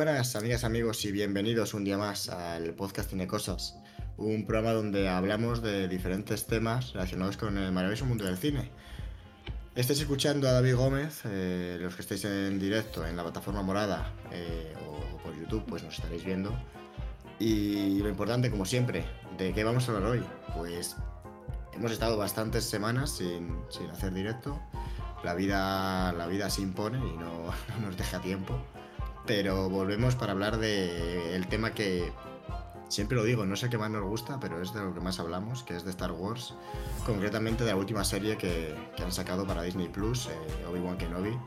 Buenas amigas, amigos y bienvenidos un día más al podcast Cine Cosas, un programa donde hablamos de diferentes temas relacionados con el maravilloso mundo del cine. Estáis escuchando a David Gómez, eh, los que estáis en directo en la plataforma morada eh, o por YouTube, pues nos estaréis viendo. Y lo importante, como siempre, ¿de qué vamos a hablar hoy? Pues hemos estado bastantes semanas sin, hacer directo. La vida, la vida se impone y no nos deja tiempo. Pero volvemos para hablar del tema que siempre lo digo, no sé qué más nos gusta, pero es de lo que más hablamos, que es de Star Wars, concretamente de la última serie que, han sacado para Disney Plus, eh, Obi-Wan Kenobi.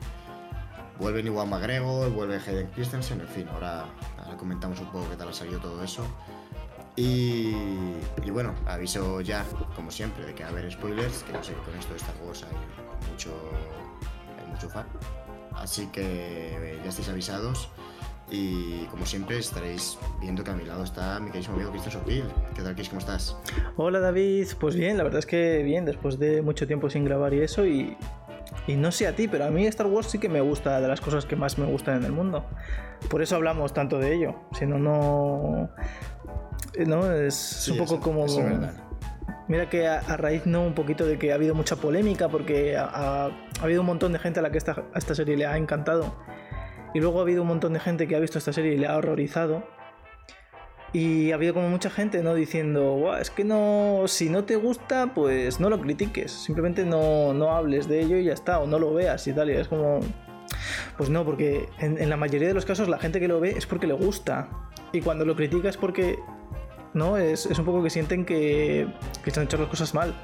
Vuelven Iwan McGregor, vuelve Hayden Christensen, en fin, ahora, comentamos un poco qué tal ha salido todo eso. Y, y, bueno, aviso ya, como siempre, de que va a haber spoilers, que no sé, con esto de Star Wars hay mucho, hay mucho fan. Así que ya estáis avisados. Y como siempre estaréis viendo que a mi lado está mi querido amigo Cristian Sopil. ¿Qué tal, Chris? ¿Cómo estás? Hola David, pues bien, la verdad es que bien, después de mucho tiempo sin grabar y eso, y, y no sé a ti, pero a mí Star Wars sí que me gusta, de las cosas que más me gustan en el mundo. Por eso hablamos tanto de ello, si no, no... No, es Sí, un poco eso- como... eso es verdad. Mira que a, raíz no un poquito de que ha habido mucha polémica porque ha, ha- ha habido un montón de gente a la que esta, a esta serie le ha encantado. Y luego ha habido un montón de gente que ha visto esta serie y le ha horrorizado. Y ha habido como mucha gente no diciendo "Buah, es que no si no te gusta pues no lo critiques. Simplemente no, no hables de ello y ya está o no lo veas y tal y es como pues no porque en la mayoría de los casos la gente que lo ve es porque le gusta. Y cuando lo critica es porque ¿no? Es, es un poco que sienten que, han hecho las cosas mal.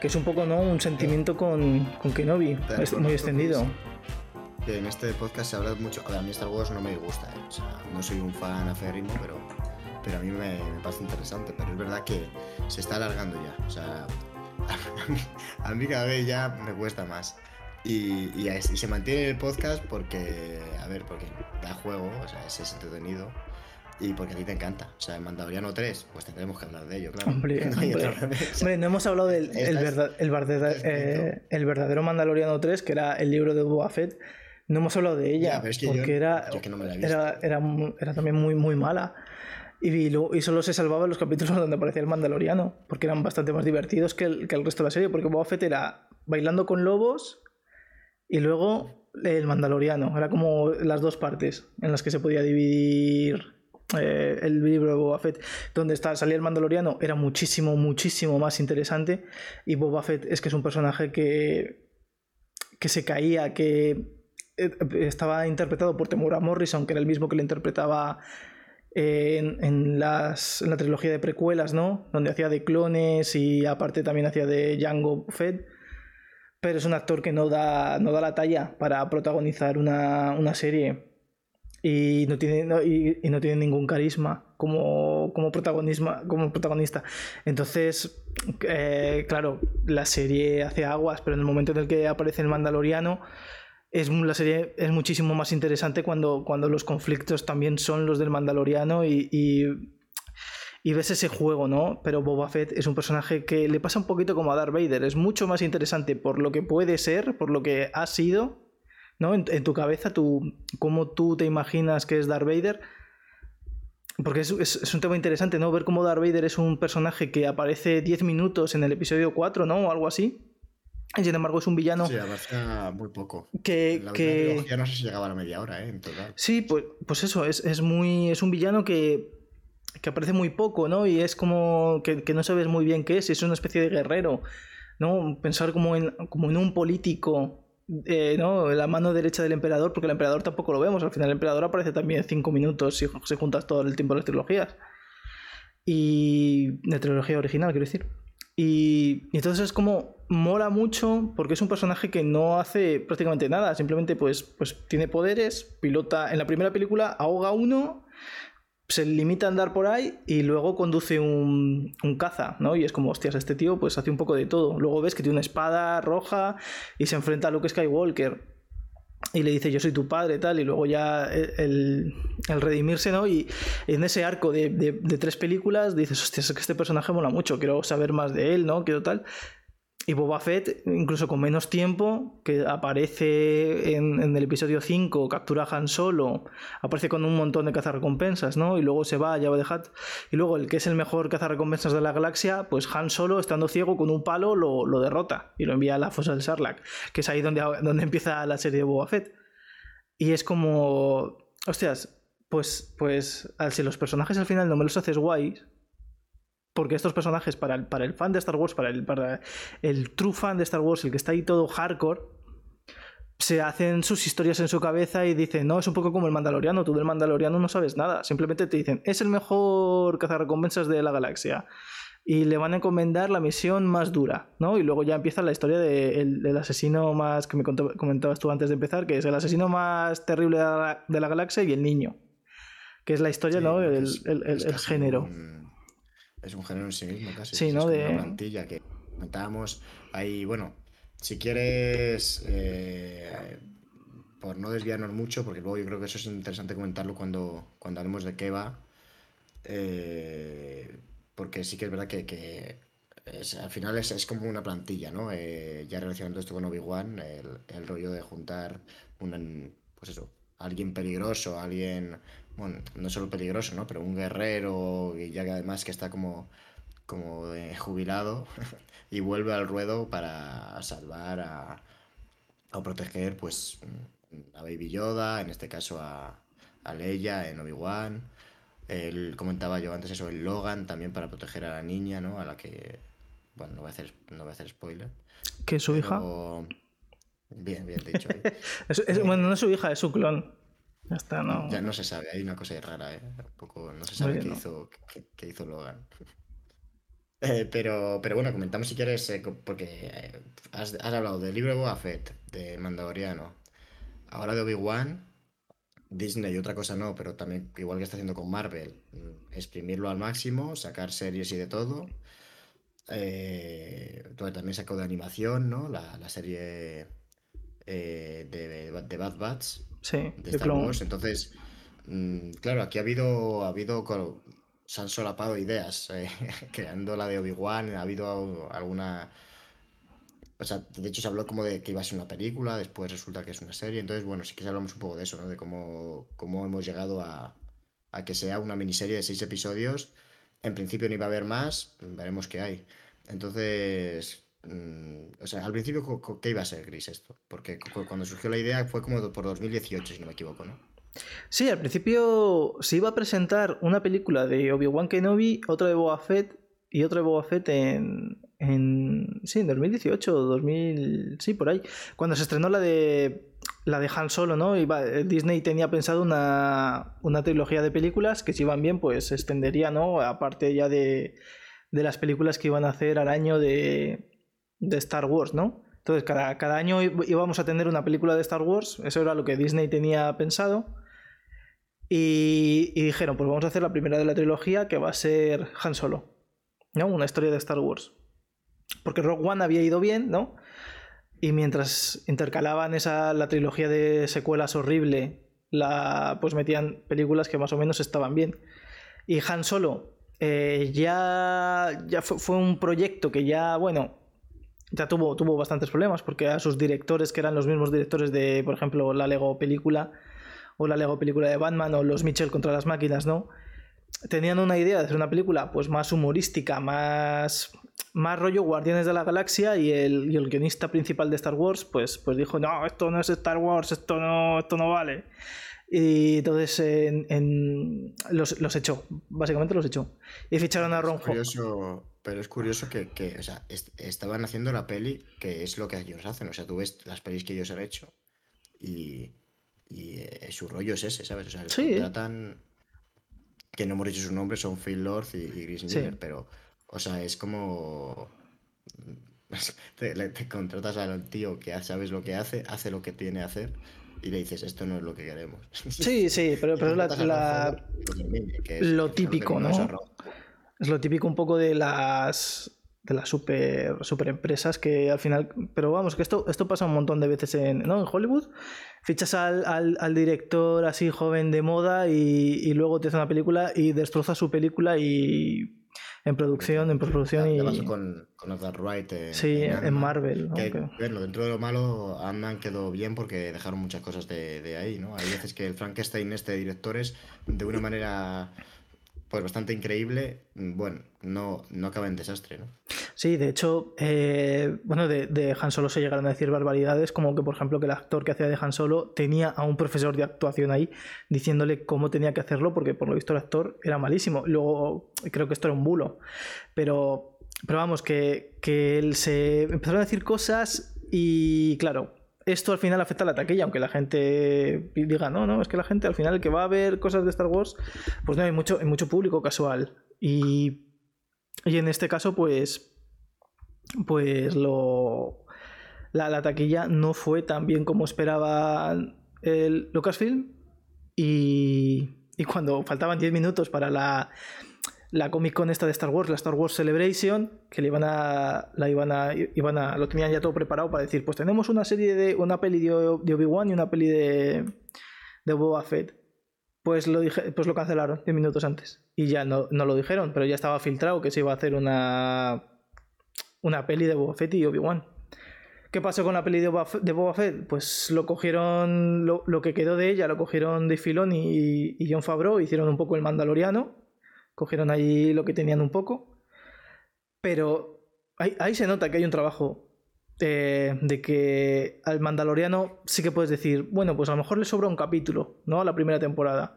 Que es un poco, ¿no? Un sentimiento con, con Kenobi, es muy extendido. Que en este podcast se habla mucho. A ver, a mí Star Wars no me gusta, ¿eh? O sea, no soy un fan aférrimo, pero, pero a mí me, me parece interesante. Pero es verdad que se está alargando ya. O sea, a mí, a mí cada vez ya me cuesta más. Y, y, y se mantiene el podcast porque, a ver, porque da juego, o sea, es entretenido. Y porque a ti te encanta. O sea, en Mandaloriano 3, pues tendremos que hablar de ello, claro. Hombre, No hombre. Hombre, no hemos hablado del el, verdad- el, verdad- eh, el verdadero Mandaloriano 3, que era el libro de Boba Fett. No hemos hablado de ella, Ya, pero es que yo- porque era, yo que no era, era, también muy, muy mala. Y, lo- y solo se salvaba en los capítulos donde aparecía el Mandaloriano, porque eran bastante más divertidos que el, que el resto de la serie, porque Boba Fett era bailando con lobos y luego el Mandaloriano. Era como las dos partes en las que se podía dividir eh, el libro de Boba Fett. Donde está, salía el Mandaloriano era muchísimo, muchísimo más interesante. Y Boba Fett es que es un personaje que, que se caía, que eh, estaba interpretado por Temura Morrison, que era el mismo que le interpretaba en, en las, en la trilogía de precuelas, ¿no? Donde hacía de clones y aparte también hacía de Jango Fett. Pero es un actor que no da, no da la talla para protagonizar una, una serie. Y no tiene, no- y, no tiene ningún carisma como, como, protagonismo, como protagonista. Entonces, eh, claro, la serie hace aguas, pero en el momento en el que aparece el Mandaloriano, es, la serie es muchísimo más interesante cuando, cuando los conflictos también son los del Mandaloriano y, y ves ese juego, ¿no? Pero Boba Fett es un personaje que le pasa un poquito como a Darth Vader, es mucho más interesante por lo que puede ser, por lo que ha sido, ¿no? En, en tu cabeza, tú, cómo tú te imaginas que es Darth Vader. Porque es, es- es un tema interesante, ¿no? Ver cómo Darth Vader es un personaje que aparece 10 minutos en el episodio 4, ¿no? O algo así. Y sin embargo es un villano Sí, avanza muy poco. que... La que... no sé si llegaba a la media hora, ¿eh? En total. Sí, pues, pues eso, es, es muy. Es un villano que. que aparece muy poco, ¿no? Y es como. que, que no sabes muy bien qué es, es una especie de guerrero. ¿No? Pensar como en, como en un político. Eh, ¿no? La mano derecha del emperador, porque el emperador tampoco lo vemos. Al final el emperador aparece también cinco minutos si, si juntas todo el tiempo de las trilogías. Y. de trilogía original, quiero decir. Y, y entonces es como mola mucho porque es un personaje que no hace prácticamente nada, simplemente pues, pues tiene poderes, pilota en la primera película, ahoga uno, se limita a andar por ahí y luego conduce un, un caza, ¿no? Y es como, hostias, este tío pues hace un poco de todo. Luego ves que tiene una espada roja y se enfrenta a Luke Skywalker y le dice yo soy tu padre tal y luego ya el, el redimirse no y en ese arco de, de- tres películas dices hostia es que este personaje mola mucho quiero saber más de él no quiero tal y Boba Fett, incluso con menos tiempo, que aparece en, el episodio 5, captura a Han Solo, aparece con un montón de cazarrecompensas, ¿no? Y luego se va a Java de Hutt. Y luego el que es el mejor cazarrecompensas de la galaxia, pues Han Solo, estando ciego con un palo, lo, derrota y lo envía a la fosa del Sarlacc, que es ahí donde, donde empieza la serie de Boba Fett. Y es como. Hostias, pues, pues si los personajes al final no me los haces guays, porque estos personajes, para el, para el fan de Star Wars, para el, para el true fan de Star Wars, el que está ahí todo hardcore, se hacen sus historias en su cabeza y dicen, no, es un poco como el Mandaloriano, tú del Mandaloriano no sabes nada, simplemente te dicen, es el mejor cazarrecompensas de la galaxia y le van a encomendar la misión más dura, ¿no? Y luego ya empieza la historia del asesino más que me comentabas tú antes de empezar, que es el asesino más terrible de la, galaxia y el niño, que es la historia, ¿no? El, el, género es un género en sí mismo casi. Sí, ¿no? Es de... una plantilla que comentábamos ahí, bueno, si quieres, eh, por no desviarnos mucho, porque luego yo creo que eso es interesante comentarlo cuando, cuando hablemos de qué va, eh, porque sí que es verdad que, al final es, como una plantilla, ¿no? Eh, ya relacionando esto con Obi-Wan, el, el, rollo de juntar un, pues eso, alguien peligroso, alguien bueno, no solo peligroso, ¿no? Pero un guerrero y ya que además que está como, como jubilado y vuelve al ruedo para salvar a, o proteger pues a Baby Yoda, en este caso a, a Leia en Obi-Wan. Él comentaba yo antes eso, el Logan también para proteger a la niña, ¿no? A la que, bueno, no voy a hacer, no voy a hacer spoiler. ¿Que es su hija? Bien, bien dicho. bueno, no es su hija, es su clon. Ya no. Ya no se sabe, hay una cosa rara, ¿eh? Un poco, no se sabe qué, hizo, qué, hizo Logan. Eh, pero, pero bueno, comentamos si quieres, eh, porque eh, has, hablado del libro de Boba Fett, de Mandaloriano, ahora de Obi-Wan, Disney y otra cosa no, pero también igual que está haciendo con Marvel, mm, exprimirlo al máximo, sacar series y de todo. también sacó de animación, ¿no? La, la serie de, de, Bad Bats sí, de Star Wars. Entonces, mm, claro, aquí ha habido, ha habido se han solapado ideas, eh, creando la de Obi-Wan, ha habido alguna... O sea, de hecho se habló como de que iba a ser una película, después resulta que es una serie, entonces, bueno, sí que hablamos un poco de eso, ¿no? De cómo, cómo hemos llegado a, a que sea una miniserie de seis episodios. En principio no iba a haber más, veremos qué hay. Entonces, o sea, al principio, ¿qué iba a ser Gris esto? Porque cuando surgió la idea fue como por 2018, si no me equivoco, ¿no? Sí, al principio se iba a presentar una película de Obi-Wan Kenobi, otra de Boba Fett y otra de Boba Fett en, en sí, en 2018 o 2000, sí, por ahí, cuando se estrenó la de la de Han Solo, ¿no? Disney tenía pensado una, una trilogía de películas que si iban bien, pues se extendería, ¿no? Aparte ya de, de las películas que iban a hacer al año de, de Star Wars, ¿no? Entonces, cada, cada año íbamos a tener una película de Star Wars, eso era lo que Disney tenía pensado. Y, dijeron, pues vamos a hacer la primera de la trilogía que va a ser Han Solo, ¿no? Una historia de Star Wars. Porque Rogue One había ido bien, ¿no? Y mientras intercalaban esa, la trilogía de secuelas horrible, la, pues metían películas que más o menos estaban bien. Y Han Solo eh, ya, ya fue, un proyecto que ya, bueno, ya tuvo, tuvo bastantes problemas porque a sus directores, que eran los mismos directores de, por ejemplo, la Lego película o la Lego película de Batman o los Mitchell contra las máquinas, ¿no? Tenían una idea de hacer una película pues más humorística, más, más rollo Guardianes de la Galaxia y el, el guionista principal de Star Wars pues, pues dijo, no, esto no es Star Wars, esto no, esto no vale. Y entonces en, los, los, echó, básicamente los echó. Y ficharon a Ron. Pero es curioso que, que o sea, estaban haciendo la peli, que es lo que ellos hacen. O sea, tú ves las pelis que ellos han hecho y, y eh, su rollo es ese, ¿sabes? O sea, sí. tratan. Que no hemos dicho su nombre, son Phil Lord y, Gris pero, o sea, es como. Te, te, contratas al tío que sabes lo que hace, hace lo que tiene que hacer y le dices, esto no es lo que queremos. Sí, sí, pero, pero es la, lo típico, ¿no? Es lo típico un poco de las de las super, super empresas que al final. Pero vamos, que esto, esto pasa un montón de veces en, ¿no? en Hollywood. Fichas al, al, director así joven de moda y, luego te hace una película y destroza su película y, en producción, en postproducción y... pasó con, con Edgar Wright en, Sí, en Marvel, que, bueno, dentro de lo malo, Ant-Man quedó bien porque dejaron muchas cosas de, de ahí, ¿no? Hay veces que el Frankenstein este de directores, de una manera pues bastante increíble, bueno, no, no acaba en desastre, ¿no? Sí, de hecho, eh, bueno, de, de Han Solo se llegaron a decir barbaridades, como que, por ejemplo, que el actor que hacía de Han Solo tenía a un profesor de actuación ahí diciéndole cómo tenía que hacerlo, porque por lo visto el actor era malísimo. Luego, creo que esto era un bulo. Pero, pero vamos, que, que él se empezaron a decir cosas y, claro, esto al final afecta a la taquilla, aunque la gente diga, no, no, es que la gente al final el que va a ver cosas de Star Wars, pues no, hay mucho, hay mucho público casual. Y, y en este caso, pues, pues lo, la, la taquilla no fue tan bien como esperaba el Lucasfilm. Y, y cuando faltaban 10 minutos para la, la Comic Con esta de Star Wars, la Star Wars Celebration, que le iban a, la iban a, iban a, lo tenían ya todo preparado para decir, pues tenemos una serie de, una peli de, Obi-Wan y una peli de, de Boba Fett. Pues lo, dije, pues lo cancelaron 10 minutos antes. Y ya no, no lo dijeron, pero ya estaba filtrado que se iba a hacer una, una peli de Boba Fett y Obi-Wan. ¿Qué pasó con la peli de Boba Fett? Pues lo cogieron, lo, lo que quedó de ella, lo cogieron de Filón y, y John Favreau, hicieron un poco el Mandaloriano, cogieron allí lo que tenían un poco, pero ahí, ahí se nota que hay un trabajo eh, de que al Mandaloriano sí que puedes decir, bueno, pues a lo mejor le sobra un capítulo, ¿no? A la primera temporada,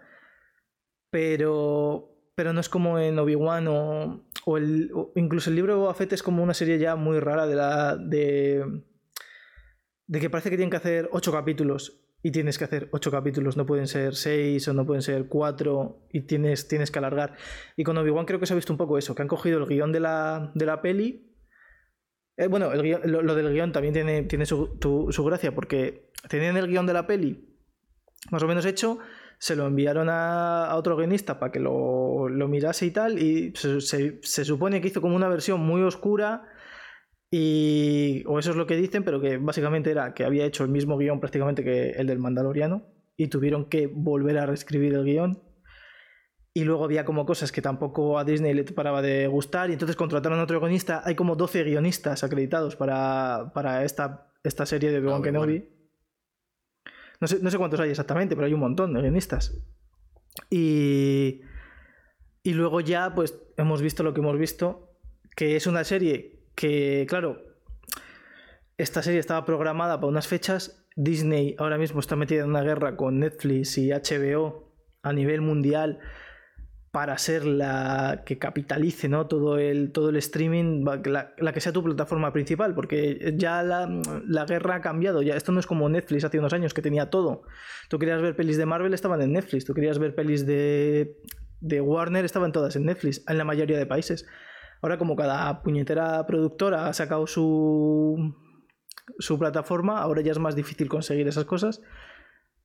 pero pero no es como en Obi-Wan o, o el, incluso el libro de Boba es como una serie ya muy rara de la de de que parece que tienen que hacer ocho capítulos y tienes que hacer ocho capítulos, no pueden ser seis o no pueden ser cuatro y tienes, tienes que alargar. Y con Obi-Wan creo que se ha visto un poco eso, que han cogido el guion de la, de la peli. Eh, bueno, lo, del guion también tiene, tiene su, su gracia, porque tenían el guion de la peli más o menos hecho, se lo enviaron a, a otro guionista para que lo, lo mirase y tal, y se- se supone que hizo como una versión muy oscura, y, o eso es lo que dicen, pero que básicamente era que había hecho el mismo guion prácticamente que el del Mandaloriano, y tuvieron que volver a reescribir el guion. Y luego había como cosas que tampoco a Disney le paraba de gustar, y entonces contrataron a otro guionista. Hay como 12 guionistas acreditados para, para esta, esta serie de Obi-Wan Ah, Kenobi. No sé, no sé cuántos hay exactamente, pero hay un montón de guionistas. Y, y luego ya, pues hemos visto lo que hemos visto, que es una serie que, claro, esta serie estaba programada para unas fechas. Disney ahora mismo está metida en una guerra con Netflix y HBO a nivel mundial para ser la que capitalice ¿no? todo, el, todo el streaming, la, la que sea tu plataforma principal, porque ya la, la guerra ha cambiado. Ya, esto no es como Netflix hace unos años que tenía todo. Tú querías ver pelis de Marvel, estaban en Netflix. Tú querías ver pelis de, de Warner, estaban todas en Netflix, en la mayoría de países. Ahora, como cada puñetera productora ha sacado su, su plataforma, ahora ya es más difícil conseguir esas cosas.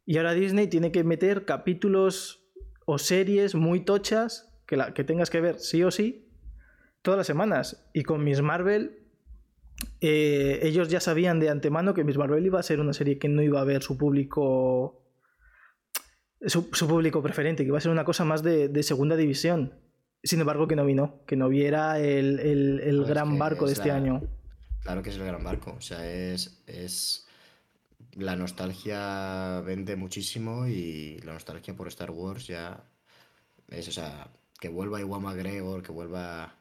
Y ahora Disney tiene que meter capítulos o series muy tochas que, la, que tengas que ver sí o sí todas las semanas. Y con Miss Marvel, eh, ellos ya sabían de antemano que Miss Marvel iba a ser una serie que no iba a ver su público. Su, público preferente, que iba a ser una cosa más de segunda división. Sin embargo, que no vino, que no viera el, el- el es gran barco de es este la- año. Claro que es el gran barco. O sea, es, es. La nostalgia vende muchísimo y la nostalgia por Star Wars ya es, o sea, que vuelva Iwan McGregor, que vuelva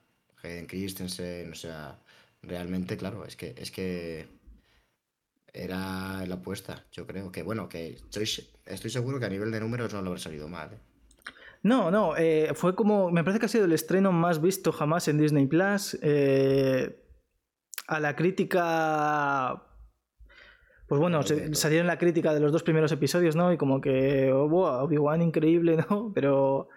Hayden Christensen, o sea, realmente, claro, es que, es que era la apuesta, yo creo. Que bueno, que estoy, estoy seguro que a nivel de números no lo habrá salido mal. ¿eh? No, no, eh, fue como. Me parece que ha sido el estreno más visto jamás en Disney Plus. eh, a la crítica. Pues bueno, se- salieron la crítica de los dos primeros episodios, ¿no? Y como que. Oh, wow, Obi-Wan increíble, ¿no? Pero.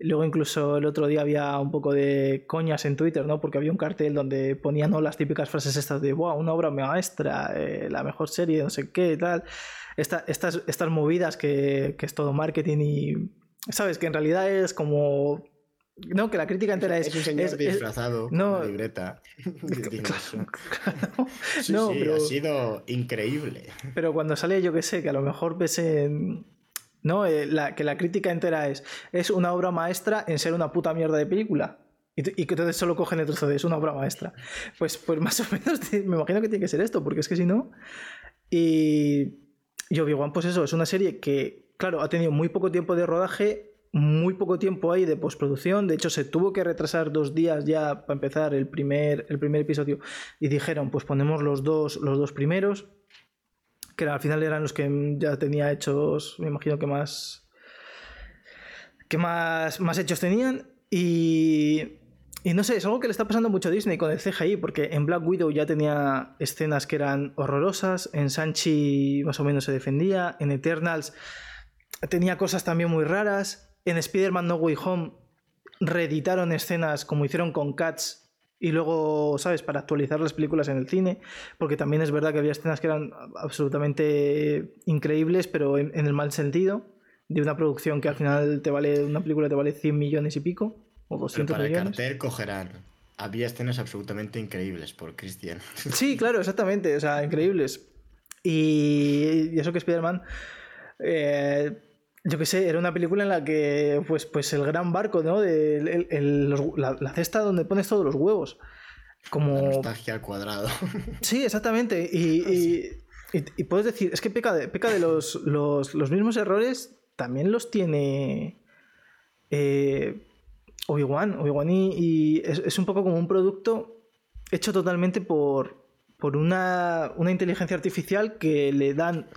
Luego incluso el otro día había un poco de coñas en Twitter, ¿no? Porque había un cartel donde ponían ¿no? las típicas frases estas de, wow, una obra maestra, eh, la mejor serie, no sé qué, tal. Esta- estas, estas movidas que, que es todo marketing y, ¿sabes? Que en realidad es como... No, que la crítica entera es... Es un señor es- es- disfrazado no. con una libreta. claro. Sí, no, sí, pero, ha sido increíble. pero cuando sale, yo que sé, que a lo mejor ves en... No, Eh, la, que la crítica entera es, es una obra maestra en ser una puta mierda de película. y, que entonces solo cogen el trozo de es una obra maestra. Pues, pues más o menos me imagino que tiene que ser esto, porque es que si no. Y, y Obi-Wan, pues eso, es una serie que, claro, ha tenido muy poco tiempo de rodaje, muy poco tiempo ahí de postproducción. De hecho, se tuvo que retrasar dos días ya para empezar el primer, el primer episodio. Y dijeron, pues ponemos los dos, los dos primeros. Que al final eran los que ya tenía hechos, me imagino que más. que más, más hechos tenían. Y y no sé, es algo que le está pasando mucho a Disney con el CGI, porque en Black Widow ya tenía escenas que eran horrorosas, en Sanchi más o menos se defendía, en Eternals tenía cosas también muy raras, en Spider-Man No Way Home reeditaron escenas como hicieron con Cats y luego, ¿sabes?, para actualizar las películas en el cine, porque también es verdad que había escenas que eran absolutamente increíbles, pero en, el mal sentido, de una producción que al final te vale, una película te vale 100 millones y pico o 200 para el cartel cogerán. Había escenas absolutamente increíbles por Christian. Sí, claro, exactamente. O sea, increíbles. Y, eso que Spider-Man. Eh, yo qué sé, era una película en la que, pues, pues el gran barco, ¿no? De, la, cesta donde pones todos los huevos. Como... nostalgia al cuadrado. Sí, exactamente. Y, y, puedes decir, es que peca de, peca de los, los, los mismos errores, también los tiene. Eh, Obi-Wan, Obi-Wan y, es, un poco como un producto hecho totalmente por, por una, inteligencia artificial que le dan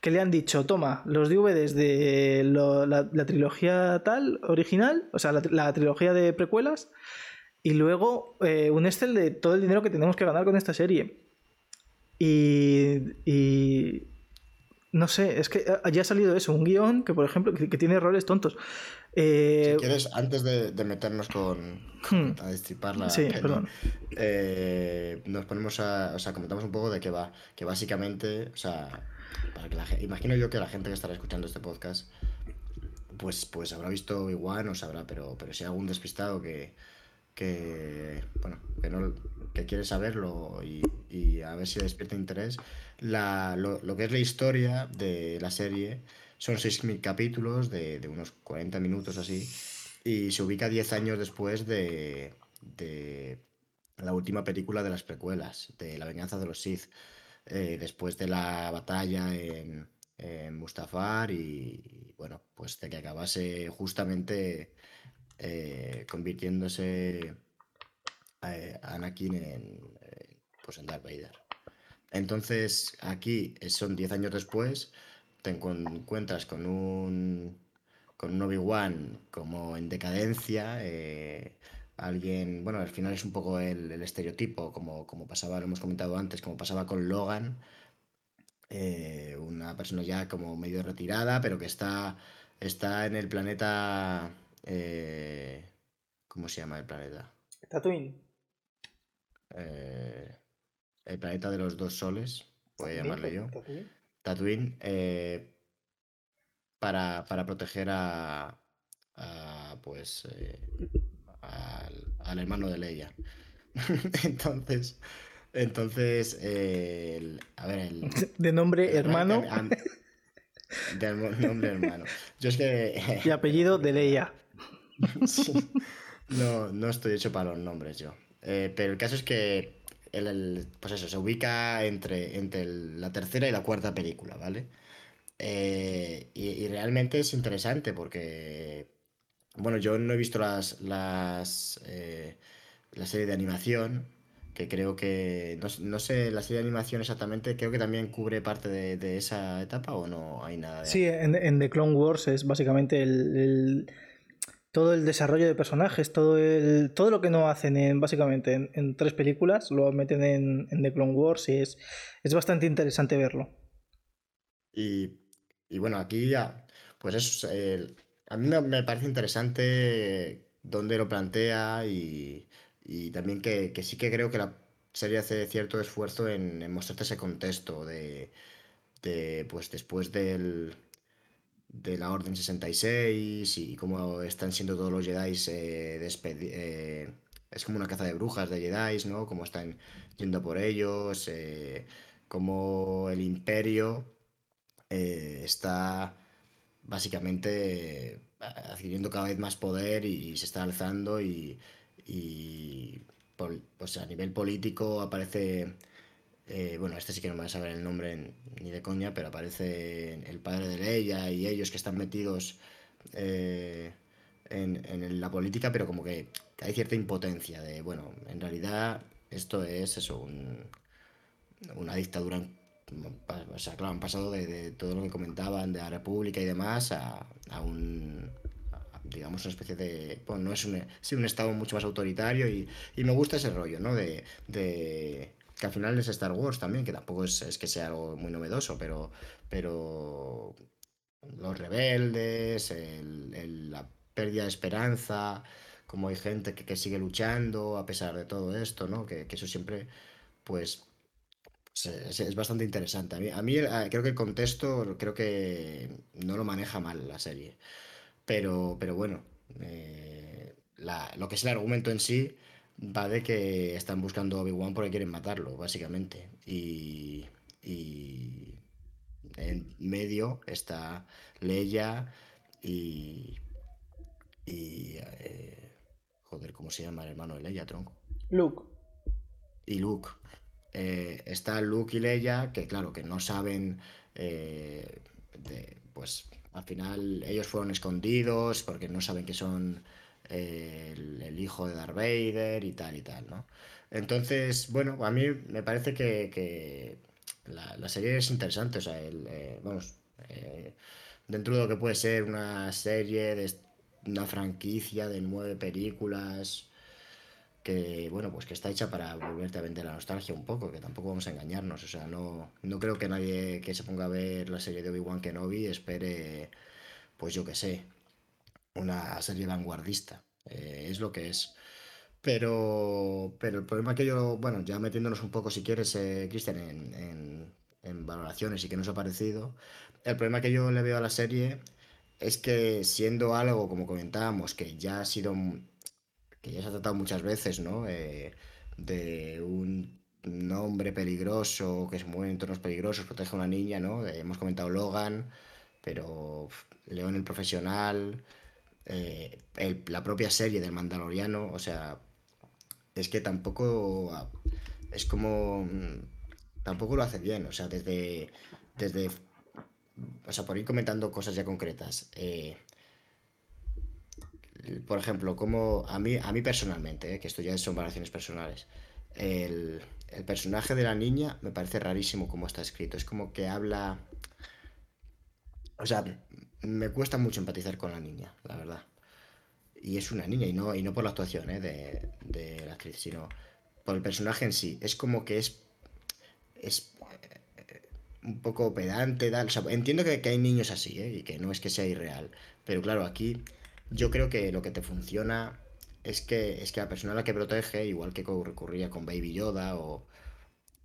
que le han dicho toma los DVDs de la, trilogía tal original o sea la, trilogía de precuelas y luego eh, un Excel de todo el dinero que tenemos que ganar con esta serie y, y no sé, es que ya ha salido eso, un guion que, por ejemplo, que, tiene errores tontos. Eh, si quieres, antes de, meternos con, hmm. a destriparla, sí, perdón. Eh, nos ponemos a, o sea, comentamos un poco de qué va, que básicamente, o sea, para que la, imagino yo que la gente que estará escuchando este podcast, pues, pues habrá visto igual, o sabrá, pero, pero si hay algún despistado que, que bueno, que no que quiere saberlo y, y a ver si despierta interés, la, lo, lo, que es la historia de la serie son 6.000 capítulos de, de, unos 40 minutos así y se ubica 10 años después de, de la última película de las precuelas, de La venganza de los Sith, eh, después de la batalla en, en Mustafar y, bueno, pues de que acabase justamente eh, convirtiéndose eh, Anakin en, pues en Darth Vader. Entonces, aquí son 10 años después, te encuentras con un, con un Obi-Wan como en decadencia, eh, alguien, bueno, al final es un poco el, estereotipo, como, como pasaba, lo hemos comentado antes, como pasaba con Logan, eh, una persona ya como medio retirada, pero que está, está en el planeta... Eh, ¿Cómo se llama el planeta? Tatooine. Eh, el planeta de los dos soles, voy a llamarle yo. Tatooine. Eh, para, proteger a, pues eh, al, hermano de Leia. entonces, entonces, a ver, el, de nombre hermano. De, nombre hermano. Yo es que. y apellido de Leia. no, no estoy hecho para los nombres yo. Eh, pero el caso es que pues eso, se ubica entre, entre la tercera y la cuarta película, ¿vale? Eh, y, realmente es interesante porque, bueno, yo no he visto las, las eh, la serie de animación, que creo que, no, sé, la serie de animación exactamente, creo que también cubre parte de, esa etapa o no hay nada. Sí, en, en, The Clone Wars es básicamente el todo el desarrollo de personajes, todo, el, todo lo que no hacen en, básicamente en, tres películas, lo meten en, The Clone Wars y es, es bastante interesante verlo. Y, bueno, aquí ya, pues eso, a mí me, parece interesante dónde lo plantea y, también que, sí que creo que la serie hace cierto esfuerzo en, mostrarte ese contexto de, de pues después del, de la Orden 66 y cómo están siendo todos los Jedi eh, eh, es como una caza de brujas de Jedi, ¿no? Cómo están yendo por ellos, eh, cómo el imperio está básicamente adquiriendo cada vez más poder y, se está alzando y pues a nivel político aparece, eh, bueno, este sí que no me voy a saber el nombre ni de coña, pero aparece el padre de Leia y ellos que están metidos eh, en, la política, pero como que hay cierta impotencia de, bueno, en realidad esto es eso, una dictadura o sea, claro, han pasado de, todo lo que comentaban de la República y demás a, un, digamos, una especie de, bueno, no es un, sí, un Estado mucho más autoritario y, me gusta ese rollo, ¿no? De, que al final es Star Wars también, que tampoco es, que sea algo muy novedoso, pero, pero los rebeldes, la pérdida de esperanza, como hay gente que, sigue luchando a pesar de todo esto, ¿no? Que, que eso siempre, pues es, bastante interesante. A mí, eh, creo que el contexto creo que no lo maneja mal la serie. Pero, pero bueno, eh, lo que es el argumento en sí va de que están buscando a Obi-Wan porque quieren matarlo, básicamente. Y, y en medio está Leia y... y eh, joder, ¿cómo se llama el hermano de Leia, tronco? Luke. Y Luke. Eh, está Luke y Leia, que claro, que no saben, eh, pues al final ellos fueron escondidos porque no saben que son eh, el, hijo de Darth Vader y tal y tal, ¿no? Entonces, bueno, a mí me parece que, la, serie es interesante, o sea, vamos, dentro de lo que puede ser una serie de una franquicia de nueve películas que bueno, pues que está hecha para volverte a vender la nostalgia un poco, que tampoco vamos a engañarnos, o sea, no, no creo que nadie que se ponga a ver la serie de Obi-Wan Kenobi espere, pues yo que sé, una serie vanguardista, eh, es lo que es. Pero, pero el problema que yo, bueno, ya metiéndonos un poco, si quieres, eh, Cristian, en, en, valoraciones y que nos ha parecido, el problema que yo le veo a la serie es que siendo algo, como comentábamos, que ya ha sido que ya se ha tratado muchas veces, ¿no? Eh, de un, hombre peligroso que se mueve en entornos peligrosos, protege a una niña, ¿no? Hemos comentado Logan, pero León el profesional, eh, la propia serie del Mandaloriano, o sea, es que tampoco es como mm, tampoco lo hace bien, o sea, desde desde o sea, por ir comentando cosas ya concretas. Eh, por ejemplo, como a mí, a mí personalmente, eh, que esto ya son variaciones personales, el, personaje de la niña me parece rarísimo como está escrito. Es como que habla... O sea, me cuesta mucho empatizar con la niña, la verdad. Y es una niña, y no, y no por la actuación eh, de, la actriz, sino por el personaje en sí. Es como que es... es eh, un poco pedante, entiendo que, hay niños así, y que no es que sea irreal. Pero claro, aquí yo creo que lo que te funciona es que, es que la persona a la que protege, igual que ocurría con Baby Yoda o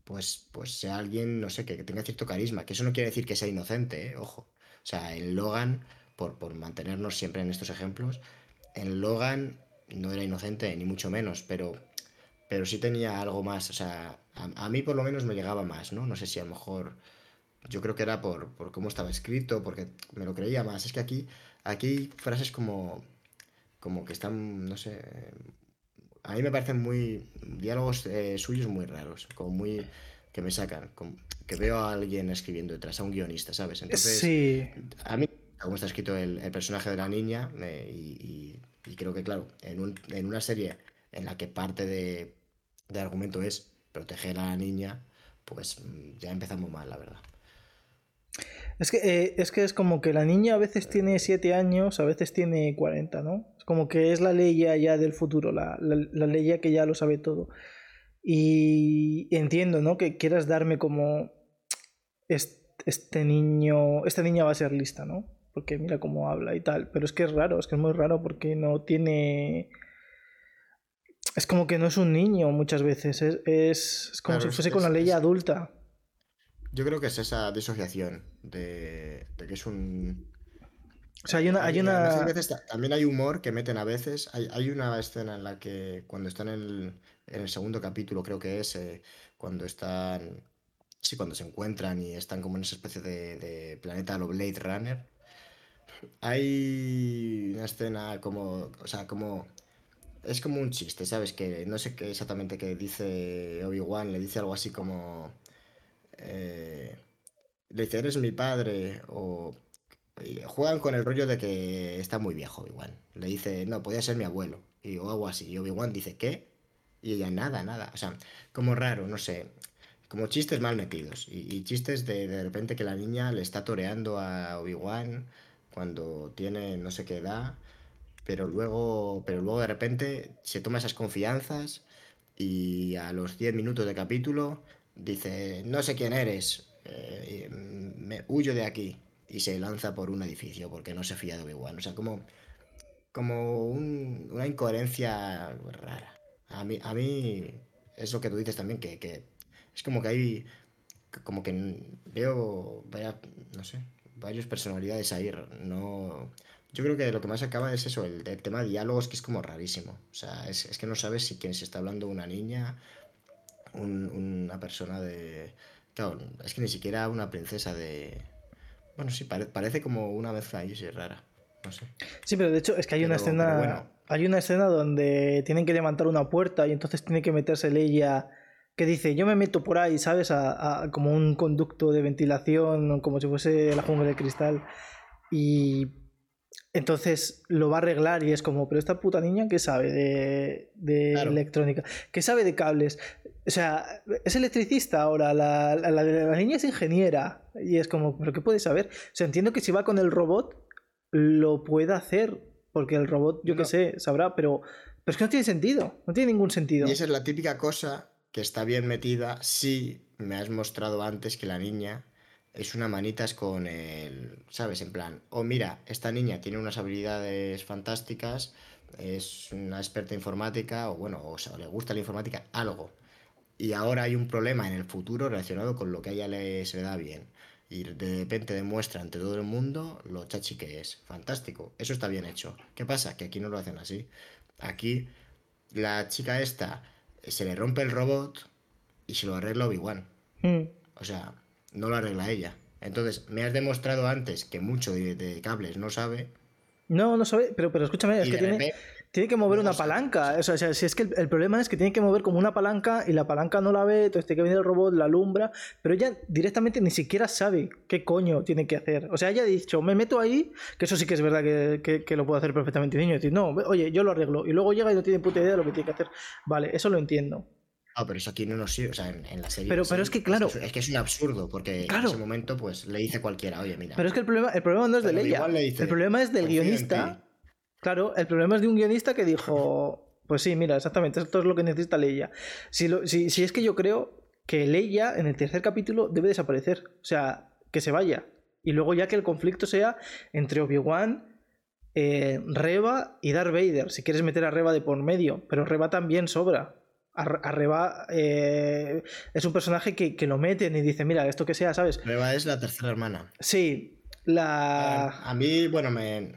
pues, pues sea alguien, no sé, que, tenga cierto carisma, que eso no quiere decir que sea inocente, ¿eh? ojo. O sea, en Logan, por, por mantenernos siempre en estos ejemplos, en Logan no era inocente, ni mucho menos, pero, pero sí tenía algo más, o sea, a, mí por lo menos me llegaba más, ¿no? No sé si a lo mejor, yo creo que era por, por cómo estaba escrito, porque me lo creía más. Es que aquí Aquí frases como, como que están, no sé, a mí me parecen muy, diálogos eh, suyos muy raros, como muy, que me sacan, que veo a alguien escribiendo detrás, a un guionista, ¿sabes? Entonces, sí. a mí, como está escrito el, personaje de la niña, y, creo que, claro, en, en, una serie en la que parte de, de argumento es proteger a la niña, pues ya empezamos mal, la verdad. Es que, eh, es que es como que la niña a veces tiene 7 años, a veces tiene 40, ¿no? Es como que es la ley ya del futuro, la, la, ley que ya lo sabe todo. Y entiendo, ¿no? Que quieras darme como este, niño, esta niña va a ser lista, ¿no? Porque mira cómo habla y tal. Pero es que es raro, es que es muy raro porque no tiene... Es como que no es un niño muchas veces, es, es, como si fuese con la ley adulta. Yo creo que es esa disociación de, que es un. O sea, hay una. Hay una... también hay humor que meten a veces. Hay, una escena en la que, cuando están en el, segundo capítulo, creo que es, eh, cuando están. Sí, cuando se encuentran y están como en esa especie de, planeta lo Blade Runner. Hay una escena como. O sea, como es como un chiste, ¿sabes? Que no sé qué exactamente qué dice Obi-Wan, le dice algo así como... Eh, le dice, eres mi padre, o... juegan con el rollo de que está muy viejo Obi-Wan. Le dice, no, podía ser mi abuelo, y, o algo así. Y Obi-Wan dice, ¿qué? Y ella, nada, nada. O sea, como raro, no sé. Como chistes mal metidos. Y, chistes de de repente que la niña le está toreando a Obi-Wan cuando tiene no sé qué edad pero luego, pero luego de repente se toma esas confianzas y a los 10 minutos de capítulo dice, no sé quién eres, eh, huyo de aquí y se lanza por un edificio porque no se fía de Obi-Wan. O sea, como, como una incoherencia rara. A mí, a mí es lo que tú dices también, que es como que hay, como que veo, vaya, no sé, varias personalidades ahí, no yo creo que lo que más acaba es eso, el, tema de diálogos, que es como rarísimo. O sea, es, que no sabes si quien se está hablando una niña, una persona de... Claro, es que ni siquiera una princesa de... Bueno, sí, parece como una mezcla ahí, sí, rara. No sé. Sí, pero de hecho es que hay una escena... Hay una escena donde tienen que levantar una puerta y entonces tiene que meterse ella que dice, yo me meto por ahí, ¿sabes? A, como un conducto de ventilación, como si fuese la jungla de cristal. Y entonces lo va a arreglar y es como, pero esta puta niña, ¿qué sabe de, electrónica? ¿Qué sabe de cables? O sea, es electricista ahora, la, la, niña es ingeniera y es como, ¿pero qué puede saber? O sea, entiendo que si va con el robot, lo puede hacer, porque el robot, yo qué sé, sabrá, pero, pero es que no tiene sentido, no tiene ningún sentido. Y esa es la típica cosa que está bien metida si me has mostrado antes que la niña es una manitas con el, ¿sabes? En plan, oh mira, esta niña tiene unas habilidades fantásticas, es una experta informática, o bueno, o, sea, le gusta la informática, algo. Y ahora hay un problema en el futuro relacionado con lo que a ella le, se le da bien. Y de repente demuestra ante todo el mundo lo chachi que es. Fantástico. Eso está bien hecho. ¿Qué pasa? Que aquí no lo hacen así. Aquí la chica esta se le rompe el robot y se lo arregla Obi-Wan. Mm. O sea, no lo arregla ella. Entonces, me has demostrado antes que mucho de, cables no sabe. No, no sabe, pero, pero escúchame, es que tiene, tiene, que mover una palanca. O sea, si es que el, problema es que tiene que mover como una palanca y la palanca no la ve, entonces tiene que venir el robot, la alumbra, pero ella directamente ni siquiera sabe qué coño tiene que hacer. O sea, ella ha dicho, me meto ahí, que eso sí que es verdad que, que, lo puedo hacer perfectamente niño. Decir, no, oye, yo lo arreglo. Y luego llega y no tiene puta idea de lo que tiene que hacer. Vale, eso lo entiendo. Ah, pero eso aquí no nos sirve, o sea, en, la serie. Pero, pero es que, claro. Es que es, un absurdo, porque en ese momento, pues le dice cualquiera, oye, mira. Pero es que el problema, el problema no es de Leia. el problema es del guionista. Claro, el problema es de un guionista que dijo. Pues sí, mira, exactamente, esto es lo que necesita Leia. Si, si, si es que yo creo que Leia en el tercer capítulo debe desaparecer. O sea, que se vaya. Y luego ya que el conflicto sea entre Obi-Wan, eh, Reba y Darth Vader. Si quieres meter a Reba de por medio. Pero Reba también sobra. Arreba eh, es un personaje que, lo meten y dice, mira, esto que sea, ¿sabes? Arreba es la tercera hermana. Sí, la... A, mí, bueno, me,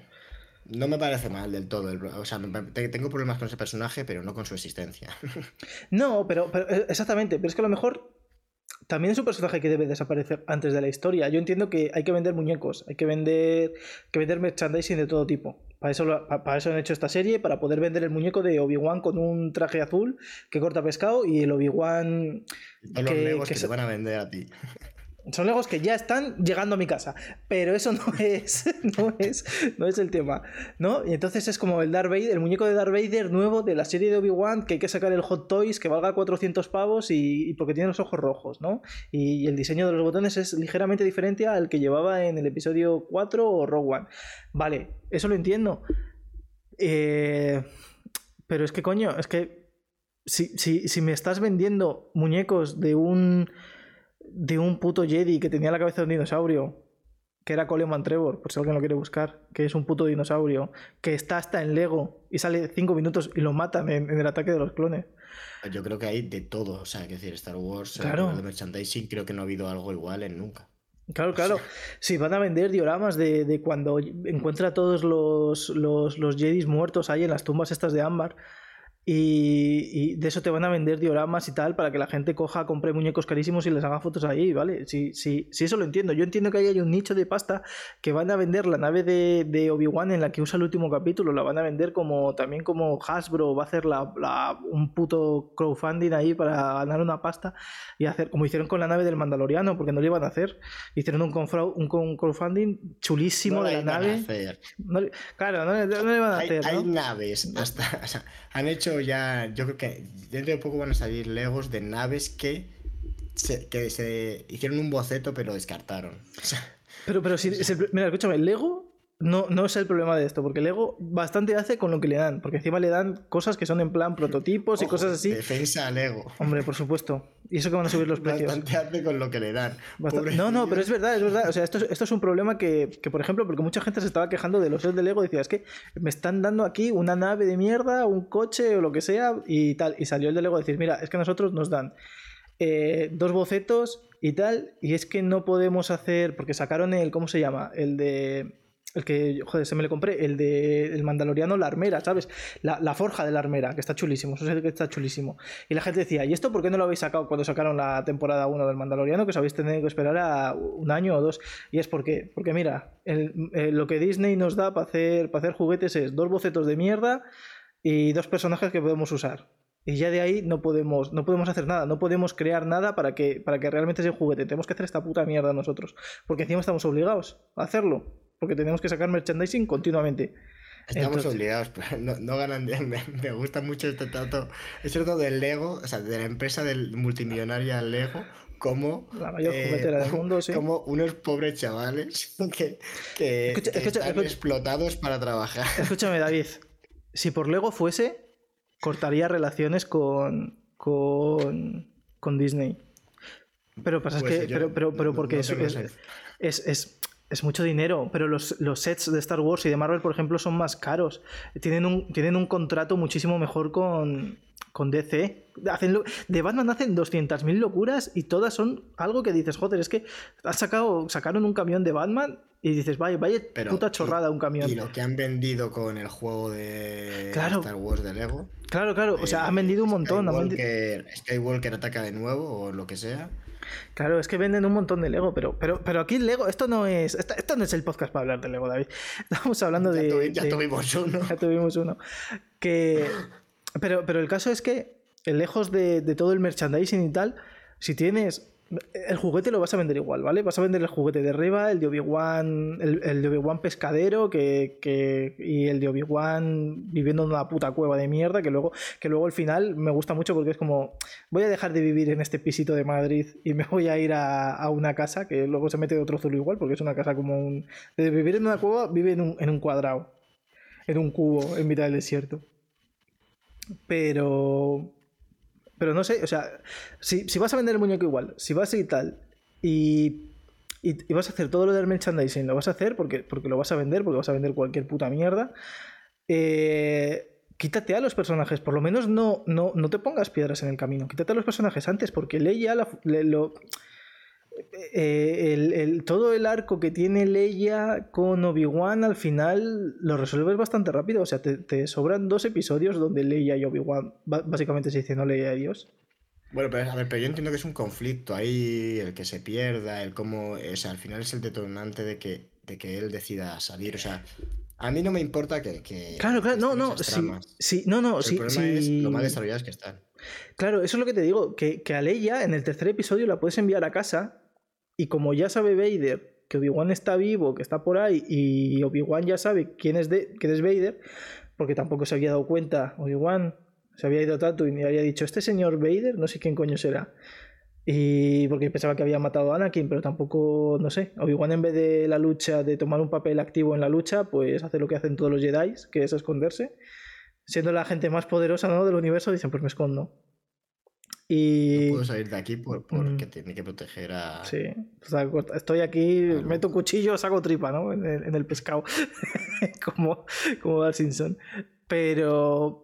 no me parece mal del todo. O sea, tengo problemas con ese personaje, pero no con su existencia. no, pero, pero eh, exactamente, pero es que a lo mejor también es un personaje que debe desaparecer antes de la historia. Yo entiendo que hay que vender muñecos, hay que vender, que vender merchandising de todo tipo. Para eso, para eso han hecho esta serie, para poder vender el muñeco de Obi-Wan con un traje azul que corta pescado y el Obi-Wan. Que, que, se van a vender a ti. Son legos que ya están llegando a mi casa. Pero eso no es, no es, no es el tema. ¿No? Y entonces es como el Darth Vader, el muñeco de Darth Vader nuevo de la serie de Obi-Wan, que hay que sacar el Hot Toys que valga 400 pavos y, porque tiene los ojos rojos, ¿no? Y, el diseño de los botones es ligeramente diferente al que llevaba en el episodio 4 o Rogue One. Vale, eso lo entiendo. Eh, pero es que coño, es que si, si, si me estás vendiendo muñecos de un de un puto Jedi que tenía la cabeza de un dinosaurio, que era Coleman Trevor, por si alguien lo quiere buscar, que es un puto dinosaurio, que está hasta en Lego y sale cinco minutos y lo matan en, el ataque de los clones. Yo creo que hay de todo, o sea, que decir, Star Wars, claro. de merchandising, creo que no ha habido algo igual en nunca. Claro, claro. Si van a vender dioramas de, cuando encuentra a todos los, los, los Jedis muertos ahí en las tumbas estas de ámbar Y, de eso te van a vender dioramas y tal para que la gente coja, compre muñecos carísimos y les haga fotos ahí, ¿vale? Sí, sí, sí, eso lo entiendo. Yo entiendo que ahí hay un nicho de pasta que van a vender la nave de, de Obi-Wan en la que usa el último capítulo, la van a vender como también como Hasbro va a hacer la, un puto crowdfunding ahí para ganar una pasta y hacer como hicieron con la nave del Mandaloriano, porque no lo iban a hacer. Hicieron un, un crowdfunding chulísimo de la nave. claro, no, le van a hacer. Hay naves, hasta, han hecho ya, yo creo que dentro de poco van a salir Legos de naves que se, que se hicieron un boceto pero descartaron. pero, pero si, mira, escúchame, Lego no, no es el problema de esto, porque Lego bastante hace con lo que le dan, porque encima le dan cosas que son en plan prototipos y cosas así. Defensa a Lego. Hombre, por supuesto. Y eso que van a subir los precios. Bastante hace con lo que le dan. No, no, pero es verdad, es verdad. O sea, esto, esto es un problema que, que, por ejemplo, porque mucha gente se estaba quejando de los sets de Lego, decía, es que me están dando aquí una nave de mierda, un coche o lo que sea, y tal. Y salió el de Lego a decir, mira, es que nosotros nos dan eh, dos bocetos y tal, y es que no podemos hacer, porque sacaron el, ¿cómo se llama? El de el que, joder, se me le compré, el de el Mandaloriano, la armera, ¿sabes? La, forja de la armera, que está chulísimo, eso es que está chulísimo. Y la gente decía, ¿y esto por qué no lo habéis sacado cuando sacaron la temporada 1 del Mandaloriano? Que os habéis tenido que esperar a un año o dos. Y es porque, porque mira, lo que Disney nos da para hacer, para hacer juguetes es dos bocetos de mierda y dos personajes que podemos usar. Y ya de ahí no podemos, no podemos hacer nada, no podemos crear nada para que, para que realmente sea un juguete. Tenemos que hacer esta puta mierda nosotros. Porque encima estamos obligados a hacerlo porque tenemos que sacar merchandising continuamente. Estamos obligados, pero no, ganan. Me, me, gusta mucho este trato, este trato del Lego, o sea, de la empresa del multimillonaria Lego, como, la mayor eh, juguetera del mundo, sí. como unos pobres chavales que, que, están explotados para trabajar. Escúchame, David, si por Lego fuese, cortaría relaciones con, con, con Disney. Pero pasa es pues que, pero, pero, pero porque es, es, es mucho dinero, pero los, sets de Star Wars y de Marvel, por ejemplo, son más caros. Tienen un, tienen un contrato muchísimo mejor con, con DC. Hacen de Batman hacen 200.000 locuras y todas son algo que dices, joder, es que has sacado, sacaron un camión de Batman y dices, vaya, vaya puta chorrada un camión. Y lo que han vendido con el juego de Star Wars de Lego. Claro, claro, o sea, han vendido un montón. Skywalker, Skywalker ataca de nuevo o lo que sea. Claro, es que venden un montón de Lego, pero, pero, pero aquí Lego, esto no es. Esto, no es el podcast para hablar de Lego, David. Estamos hablando de. ya tuvimos uno. Ya tuvimos uno. Que. Pero, pero el caso es que, lejos de, de todo el merchandising y tal, si tienes el juguete lo vas a vender igual, ¿vale? Vas a vender el juguete de Reba, el de Obi-Wan, el, de Obi-Wan pescadero que, que, y el de Obi-Wan viviendo en una puta cueva de mierda que luego, que luego al final me gusta mucho porque es como, voy a dejar de vivir en este pisito de Madrid y me voy a ir a, a una casa que luego se mete de otro zulo igual porque es una casa como un... De vivir en una cueva, vive en un, en un cuadrado, en un cubo en mitad del desierto. Pero pero no sé, o sea, si, vas a vender el muñeco igual, si vas ir tal, y, y, vas a hacer todo lo del merchandising, lo vas a hacer porque, porque lo vas a vender, porque vas a vender cualquier puta mierda, eh, quítate a los personajes, por lo menos no, no, no te pongas piedras en el camino, quítate a los personajes antes, porque Leia la, lo, eh, el, todo el arco que tiene Leia con Obi-Wan al final lo resuelves bastante rápido. O sea, te, sobran dos episodios donde Leia y Obi-Wan básicamente se dicen no Leia a Dios. Bueno, pero a ver, pero yo entiendo que es un conflicto ahí, el que se pierda, el cómo. O sea, al final es el detonante de que, de que él decida salir. O sea, a mí no me importa que. claro, claro, no, no, sí, no, no, sí, el lo mal desarrolladas que están. Claro, eso es lo que te digo, que, que a Leia en el tercer episodio la puedes enviar a casa y como ya sabe Vader que Obi-Wan está vivo, que está por ahí, y Obi-Wan ya sabe quién es, de, quién es Vader, porque tampoco se había dado cuenta, Obi-Wan se había ido tanto y había dicho, este señor Vader, no sé quién coño será. Y porque pensaba que había matado a Anakin, pero tampoco, no sé. Obi-Wan en vez de la lucha, de tomar un papel activo en la lucha, pues hace lo que hacen todos los Jedi, que es esconderse. Siendo la gente más poderosa ¿no? del universo, dicen, pues me escondo. Y... No puedo salir de aquí por, porque mm. tiene que proteger a... Sí, estoy aquí, meto un cuchillo, saco tripa, ¿no? En, el pescado, como, como Al Simpson. Pero...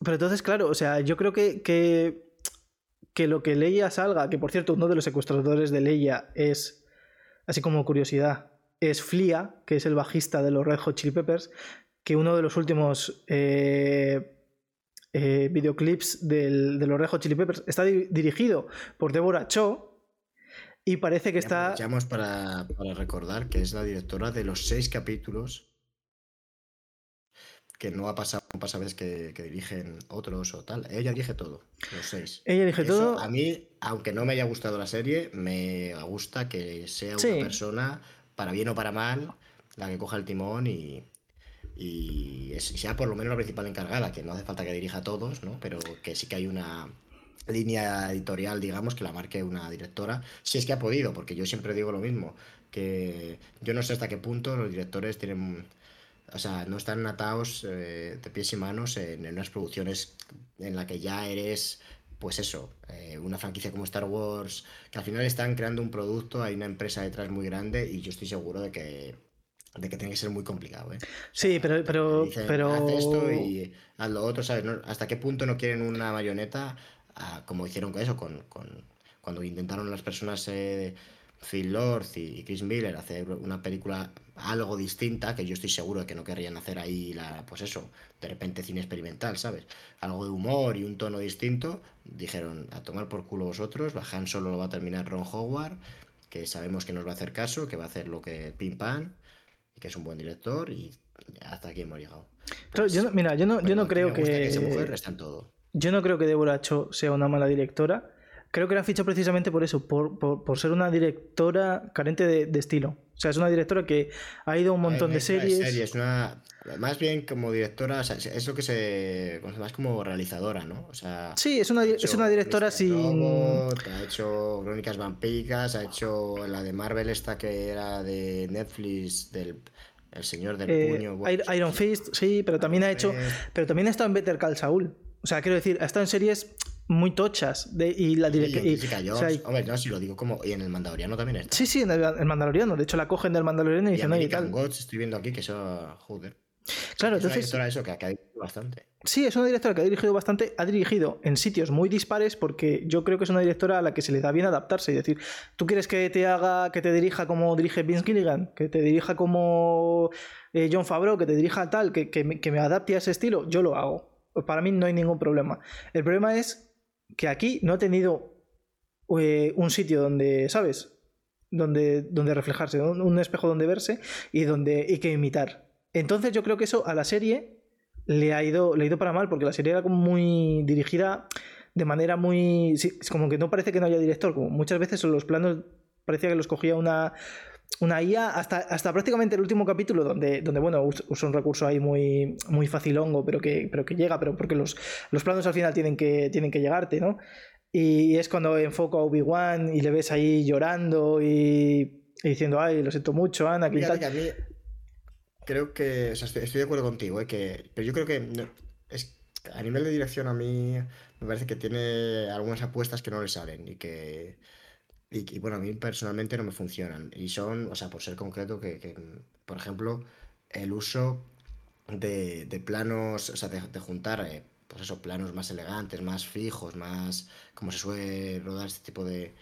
Pero entonces, claro, o sea, yo creo que, que, que lo que Leia salga, que por cierto uno de los secuestradores de Leia es, así como curiosidad, es Flia, que es el bajista de los Red Hot Chili Peppers, que uno de los últimos... Eh, eh, videoclips del, de los Rejo Chili Peppers. Está dirigido por Deborah Cho. Y parece que está. Aprovechamos para, para recordar que es la directora de los seis capítulos que no ha pasado, no pasa veces que, que, dirigen otros o tal. Ella dirige todo, los seis. Ella dirige Eso, todo. A mí, aunque no me haya gustado la serie, me gusta que sea una persona, para bien o para mal, la que coja el timón y, y, sea por lo menos la principal encargada, que no hace falta que dirija a todos, ¿no? Pero que sí que hay una línea editorial, digamos, que la marque una directora, si es que ha podido, porque yo siempre digo lo mismo, que yo no sé hasta qué punto los directores tienen, o sea, no están atados eh, de pies y manos en, unas producciones en la que ya eres, pues eso, eh, una franquicia como Star Wars, que al final están creando un producto, hay una empresa detrás muy grande y yo estoy seguro de que de que tiene que ser muy complicado, ¿eh? Sí, pero. pero, dicen, pero... haz esto y haz lo otro, ¿sabes? ¿No? ¿Hasta qué punto no quieren una marioneta ah, como hicieron con eso, con, con- cuando intentaron las personas, eh, Phil Lord y Chris Miller, hacer una película algo distinta, que yo estoy seguro de que no querrían hacer ahí, la, pues eso, de repente cine experimental, ¿sabes? Algo de humor y un tono distinto, dijeron, a tomar por culo vosotros, bajan solo lo va a terminar Ron Howard, que sabemos que nos va a hacer caso, que va a hacer lo que pim pam, que es un buen director, y hasta aquí hemos llegado. Claro, yo no- mira, yo no, yo no creo que. esa mujer está en todo. Yo no creo que Deborah Cho sea una mala directora. Creo que la han fichado precisamente por eso, por, por- por ser una directora carente de, de estilo. O sea, es una directora que ha ido a un montón de series. serie, es una, más bien como directora, o sea, es- lo que se más como realizadora, ¿no? O sea, Sí, es una, es una directora sin. Robot, ha hecho Crónicas Vampíricas, ha hecho la de Marvel esta que era de Netflix, del El Señor del eh, Puño. bueno, Iron- Fist, sí, pero también ha hecho. Fist. Pero también ha estado en Better Call Saul. O sea, quiero decir, ha estado en series muy tochas. De, y la y directora. Jessica Jones. Hombre, no, si lo digo como. Y en el Mandaloriano también está. Sí, sí, en el, el Mandaloriano. De hecho, la cogen del Mandaloriano y Y dicen, oye, tal. Gods, estoy viendo aquí que eso. Joder. Claro, es una entonces. directora eso que, que ha dirigido bastante. Sí, es una directora que ha dirigido bastante, ha dirigido en sitios muy dispares porque yo creo que es una directora a la que se le da bien adaptarse y decir, tú quieres que te haga, que te dirija como dirige Vince Gilligan, que te dirija como eh, John Favreau, que te dirija tal, que, que me, que me adapte a ese estilo, yo lo hago. Para mí no hay ningún problema. El problema es que aquí no ha tenido eh, un sitio donde, ¿sabes? Donde, donde reflejarse, un, espejo donde verse y donde y que imitar. Entonces yo creo que eso a la serie le ha ido, le ha ido para mal, porque la serie era como muy dirigida de manera muy. sí, como que no parece que no haya director, como muchas veces los planos parecía que los cogía una, una IA, hasta, hasta prácticamente el último capítulo, donde, donde bueno, us- usa un recurso ahí muy, muy facilongo, pero que, pero que llega, pero porque los, los planos al final tienen que, tienen que llegarte, ¿no? Y es cuando enfoca a Obi-Wan y le ves ahí llorando y, y diciendo, ay, lo siento mucho, Ana, que tal. que a mí creo que, o sea, estoy, estoy de acuerdo contigo, ¿eh? que, pero yo creo que no- es, a nivel de dirección a mí me parece que tiene algunas apuestas que no le salen y que, y, bueno, a mí personalmente no me funcionan. Y son, o sea, por ser concreto, que, que, por ejemplo, el uso de, de planos, o sea, de, de juntar, eh, pues eso, planos más elegantes, más fijos, más como se suele rodar este tipo de,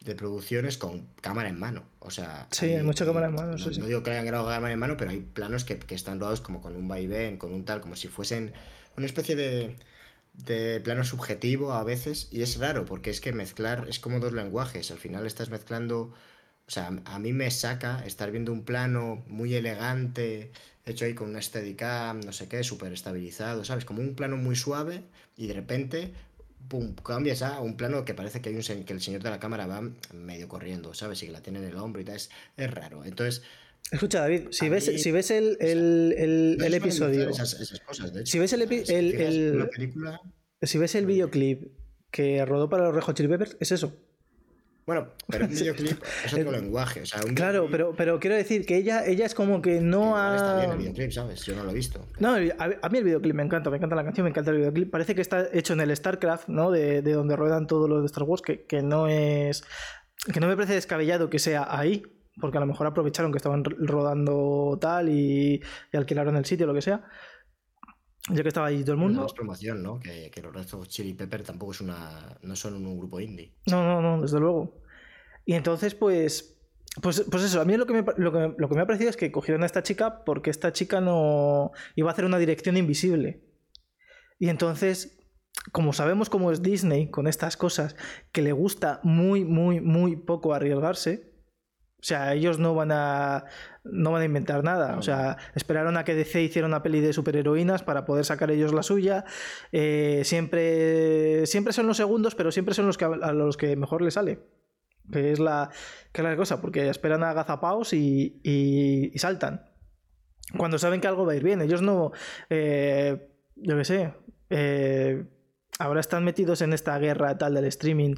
de producciones con cámara en mano. O sea, Sí, hay mucha cámara en mano, No, sí, sí. no digo que hayan grabado cámara en mano, pero hay planos que, que están rodados como con un vaivén, con un tal, como si fuesen una especie de, de plano subjetivo a veces. Y es raro, porque es que mezclar es como dos lenguajes. Al final estás mezclando. O sea, a mí me saca estar viendo un plano muy elegante, hecho ahí con una Steadicam, no sé qué, súper estabilizado, ¿sabes? Como un plano muy suave y de repente, pum, cambias a un plano que parece que hay un que el señor de la cámara va medio corriendo, ¿sabes? Y que la tiene en el hombro y tal. Es, es raro. Entonces, Escucha, David, si A ves, mí- si ves el, el- el- no el es para episodio, mezclar Esas, esas cosas, de hecho. Si ves el epi- si película. ves el videoclip que rodó para los Red Hot Chili Peppers, es eso. Bueno, pero un videoclip es otro lenguaje. O sea, un Claro, pero, pero quiero decir que ella, ella es como que no igual Está bien ha. el videoclip, ¿sabes? Yo no lo he visto. No, a, a mí el videoclip me encanta, me encanta la canción, me encanta el videoclip. Parece que está hecho en el StarCraft, ¿no? De, de donde ruedan todos los de Star Wars, que, que no es. que no me parece descabellado que sea ahí, porque a lo mejor aprovecharon que estaban ro- rodando tal y, y alquilaron el sitio, lo que sea. Ya que estaba allí todo el mundo. es promoción, ¿no? Que, que los Red Hot Chili Pepper tampoco es una. No son un grupo indie. No, no, no, desde luego. Y entonces, pues. Pues, pues eso, a mí lo que, me, lo, que, lo que me ha parecido es que cogieron a esta chica porque esta chica no iba a hacer una dirección invisible. Y entonces, como sabemos cómo es Disney con estas cosas, que le gusta muy, muy, muy poco arriesgarse, o sea, ellos no van a no van a inventar nada. O sea, esperaron a que DC hiciera una peli de superheroínas para poder sacar ellos la suya. Eh, siempre, siempre son los segundos, pero siempre son los que a los que mejor les sale. Que es la, que es la cosa, porque esperan a gazapaos y, y, saltan. Cuando saben que algo va a ir bien. Ellos no. Eh, yo qué sé. Eh, ahora están metidos en esta guerra tal del streaming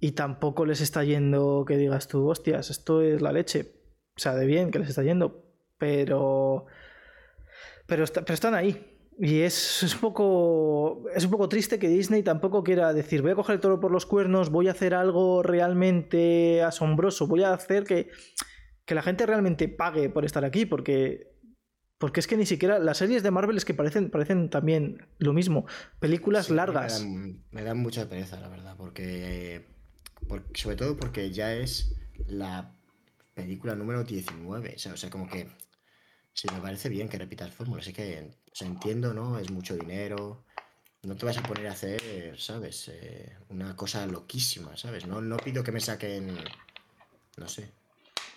y tampoco les está yendo que digas tú, hostias, esto es la leche. O sea, de bien que les está yendo, pero. Pero, pero están ahí. Y es, un poco. Es un poco triste que Disney tampoco quiera decir, voy a coger el toro por los cuernos, voy a hacer algo realmente asombroso, voy a hacer que, que la gente realmente pague por estar aquí, porque. Porque es que ni siquiera las series de Marvel es que parecen, parecen también lo mismo. Películas largas. Me dan, mucha pereza, la verdad, porque sobre todo porque ya es la película número 19. O sea, como que sí me parece bien que repitas fórmulas. Así que o entiendo, ¿no? Es mucho dinero. No te vas a poner a hacer, ¿sabes? Eh, una cosa loquísima, ¿sabes? No, no pido que me saquen, no sé,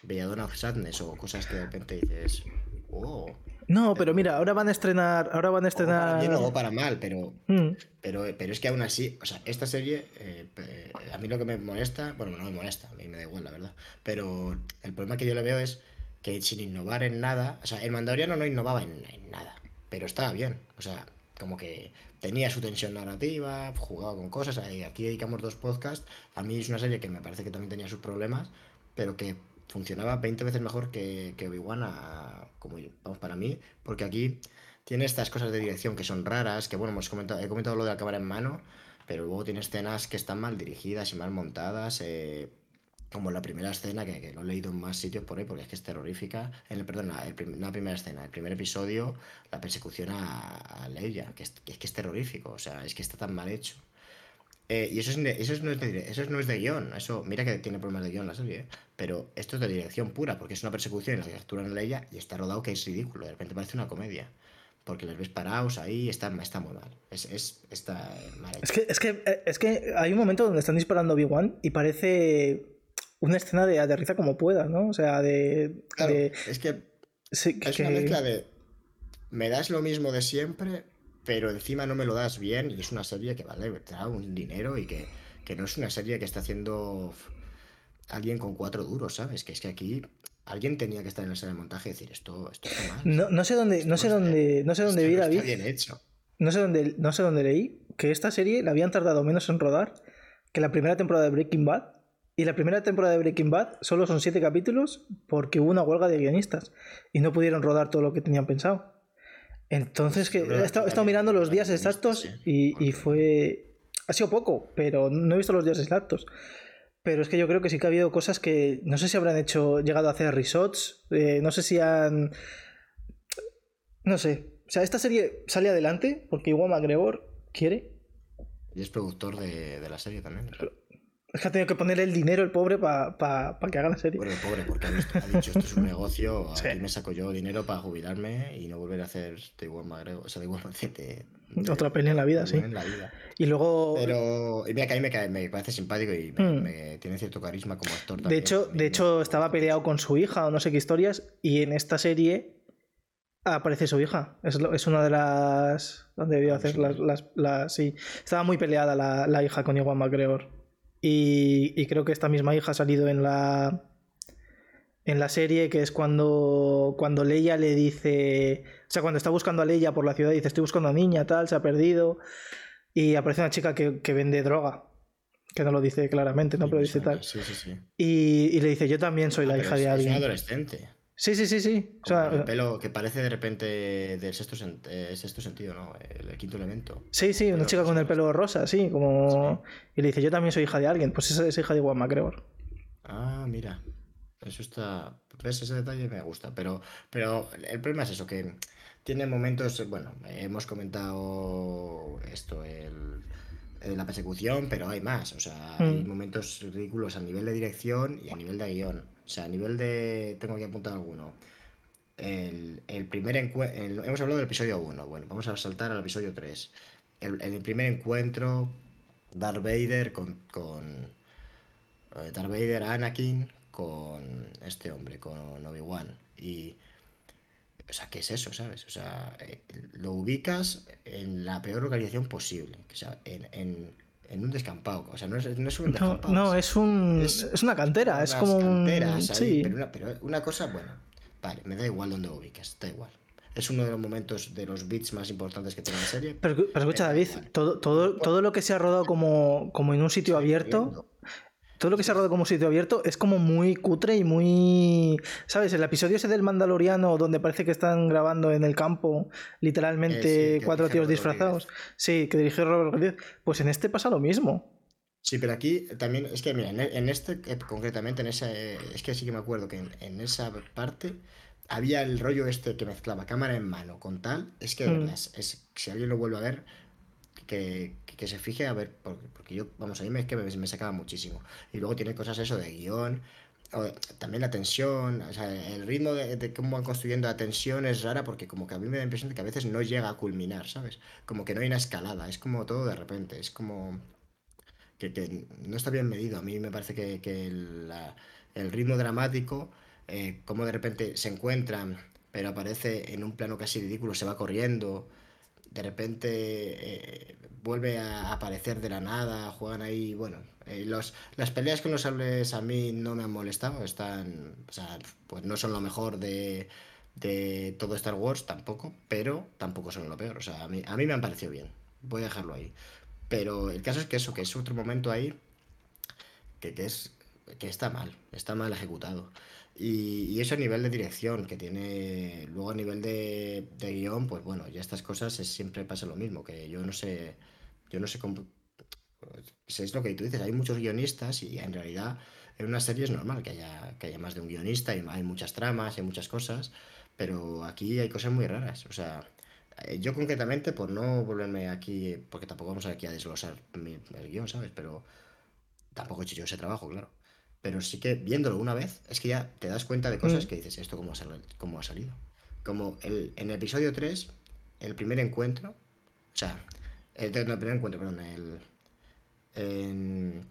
Belladonna of Sadness o cosas que de repente dices, oh, no, pero mira, ahora van a estrenar. Ahora van a estrenar. para bien o para mal, pero, mm. pero, pero es que aún así, o sea, esta serie, eh, a mí lo que me molesta, bueno, no me molesta, a mí me da igual, la verdad. Pero el problema que yo le veo es que sin innovar en nada, o sea, el Mandaloriano no innovaba en, nada, pero estaba bien, o sea, como que tenía su tensión narrativa, jugaba con cosas, aquí dedicamos dos podcasts, a mí es una serie que me parece que también tenía sus problemas, pero que funcionaba 20 veces mejor que, que Obi-Wan, como vamos, para mí, porque aquí tiene estas cosas de dirección que son raras, que bueno, hemos comentado, he comentado lo de la cámara en mano, pero luego tiene escenas que están mal dirigidas y mal montadas, eh, como la primera escena, que, que, lo he leído en más sitios por ahí, porque es que es terrorífica, en el, perdón, la, la primera escena, el primer episodio, la persecución a, a Leia, que es, que es terrorífico, o sea, es que está tan mal hecho. Eh, y eso, es, eso, no es de, eso no es de guion. Eso, mira que tiene problemas de guion la serie, ¿eh? pero esto es de dirección pura, porque es una persecución en la que capturan a ella y está rodado que es ridículo. De repente parece una comedia. Porque les ves parados ahí, está, está muy mal. Es, es, está mal es, que, es, que, eh, es que hay un momento donde están disparando Obi-Wan y parece una escena de aterriza como pueda, ¿no? O sea, de. es que. es una mezcla de. Me das lo mismo de siempre, pero encima no me lo das bien y es una serie que vale te da un dinero y que, no es una serie que está haciendo alguien con cuatro duros, ¿sabes? Que es que aquí alguien tenía que estar en la sala de montaje y decir esto, esto está mal. No, no sé dónde, no sé dónde, no sé dónde vi David. bien hecho. No sé dónde, no sé dónde leí que esta serie la habían tardado menos en rodar que la primera temporada de Breaking Bad. Y la primera temporada de Breaking Bad solo son siete capítulos porque hubo una huelga de guionistas y no pudieron rodar todo lo que tenían pensado. Entonces, que he estado, mirando los días exactos y, fue. Ha sido poco, pero no he visto los días exactos. Pero es que yo creo que sí que ha habido cosas que no sé si habrán hecho, llegado a hacer resorts, eh, no sé si han. No sé. O sea, esta serie sale adelante porque igual McGregor quiere. Y es productor de, la serie también. Es que ha tenido que poner el dinero el pobre para que haga la serie. Bueno, el pobre, porque ha, dicho esto es un negocio, aquí me saco yo dinero para jubilarme y no volver a hacer de igual magrego, o sea, de igual de, Otra peli en la vida, sí. En la vida. Y luego. Pero. Y mira que a mí me, me parece simpático y me, hmm. tiene cierto carisma como actor también. De hecho, de hecho estaba peleado con su hija o no sé qué historias, y en esta serie aparece su hija. Es, es una de las. ¿Dónde debió ah, hacer las, las, Sí. Estaba muy peleada la, la hija con Iwan McGregor. Y, creo que esta misma hija ha salido en la, en la serie, que es cuando, cuando Leia le dice, o sea, cuando está buscando a Leia por la ciudad, dice, estoy buscando a niña, tal, se ha perdido, y aparece una chica que, vende droga, que no lo dice claramente, ¿no? Pero dice tal. Sí, sí, sí. Y, le dice, yo también soy la ah, hija de alguien. Es una adolescente. Sí, sí, sí, sí. O sea, el pelo que parece de repente del sexto, eh, sexto sentido, ¿no? El, quinto elemento. Sí, sí, una chica con el pelo rosa, sí, como... Y le dice, yo también soy hija de alguien. Pues esa es hija de Juan McGregor. Ah, mira. Eso está... ¿Ves? Ese detalle me gusta. Pero, pero el problema es eso, que tiene momentos... Bueno, hemos comentado esto, el la persecución, pero hay más. O sea, hay mm. momentos ridículos a nivel de dirección y a nivel de guion. O sea, a nivel de. Tengo aquí apuntado alguno. El, el primer encuentro. Hemos hablado del episodio 1. Bueno, vamos a saltar al episodio 3. el, el primer encuentro, Darth Vader con, con eh, Vader, Anakin, con este hombre, con Obi-Wan. Y, o sea, ¿qué es eso, sabes? O sea, eh, lo ubicas en la peor localización posible, o sea, en, en un descampado. O sea, no es, no es un descampado. no, es es, un, es, una cantera, es como canteras sí. pero, una, pero una cosa, bueno, vale, me da igual donde lo ubiques, da igual. Es uno de los momentos de los beats más importantes que tiene la serie. Pero, pero escucha, da David, todo, todo, todo lo que se ha rodado como, como en un sitio abierto, todo lo que se ha rodado como sitio abierto es como muy cutre y muy... ¿Sabes? El episodio ese del Mandaloriano donde parece que están grabando en el campo literalmente Eh, sí, cuatro tíos disfrazados. Sí, que dirige Robert Rodríguez. Pues en este pasa lo mismo. Sí, pero aquí también, es que mira, en, este eh, concretamente, en esa, eh, es que sí que me acuerdo que en, en esa parte había el rollo este que mezclaba cámara en mano con tal, es que de Mm. verdad, es- si alguien lo vuelve a ver, que, que- que se fije a ver, porque, porque yo, vamos, a mí es que me, me sacaba muchísimo. Y luego tiene cosas eso de guion, o también la tensión, o sea, el ritmo de, de cómo van construyendo la tensión es rara porque como que a mí me da la impresión de que a veces no llega a culminar, ¿sabes? Como que no hay una escalada, es como todo de repente, es como que, que no está bien medido. A mí me parece que, que la- el ritmo dramático, eh, como de repente se encuentran, pero aparece en un plano casi ridículo, se va corriendo, de repente eh, vuelve a aparecer de la nada, juegan ahí, bueno, eh, los, las peleas con los sables a mí no me han molestado, están, o sea, pues no son lo mejor de, de todo Star Wars tampoco, pero tampoco son lo peor, o sea, a mí, a mí me han parecido bien, voy a dejarlo ahí. Pero el caso es que eso, que es otro momento ahí que, que es que está mal, está mal ejecutado. Y, y eso a nivel de dirección, que tiene. Luego a nivel de, de guion, pues bueno, ya estas cosas es- siempre pasa lo mismo, que yo no sé. Yo no sé cómo. Es lo que tú dices, hay muchos guionistas y en realidad en una serie es normal que haya, que haya más de un guionista y hay muchas tramas, hay muchas cosas, pero aquí hay cosas muy raras. O sea, eh, yo concretamente, por no volverme aquí, porque tampoco vamos aquí a desglosar mi- el guion, ¿sabes? Pero tampoco he hecho yo ese trabajo, claro. Pero sí que viéndolo una vez, es que ya te das cuenta de cosas Mm. que dices, ¿esto cómo ha, sal- cómo ha salido? Como el, en el episodio 3, el primer encuentro, o sea, el, no, el primer encuentro, perdón, el, en-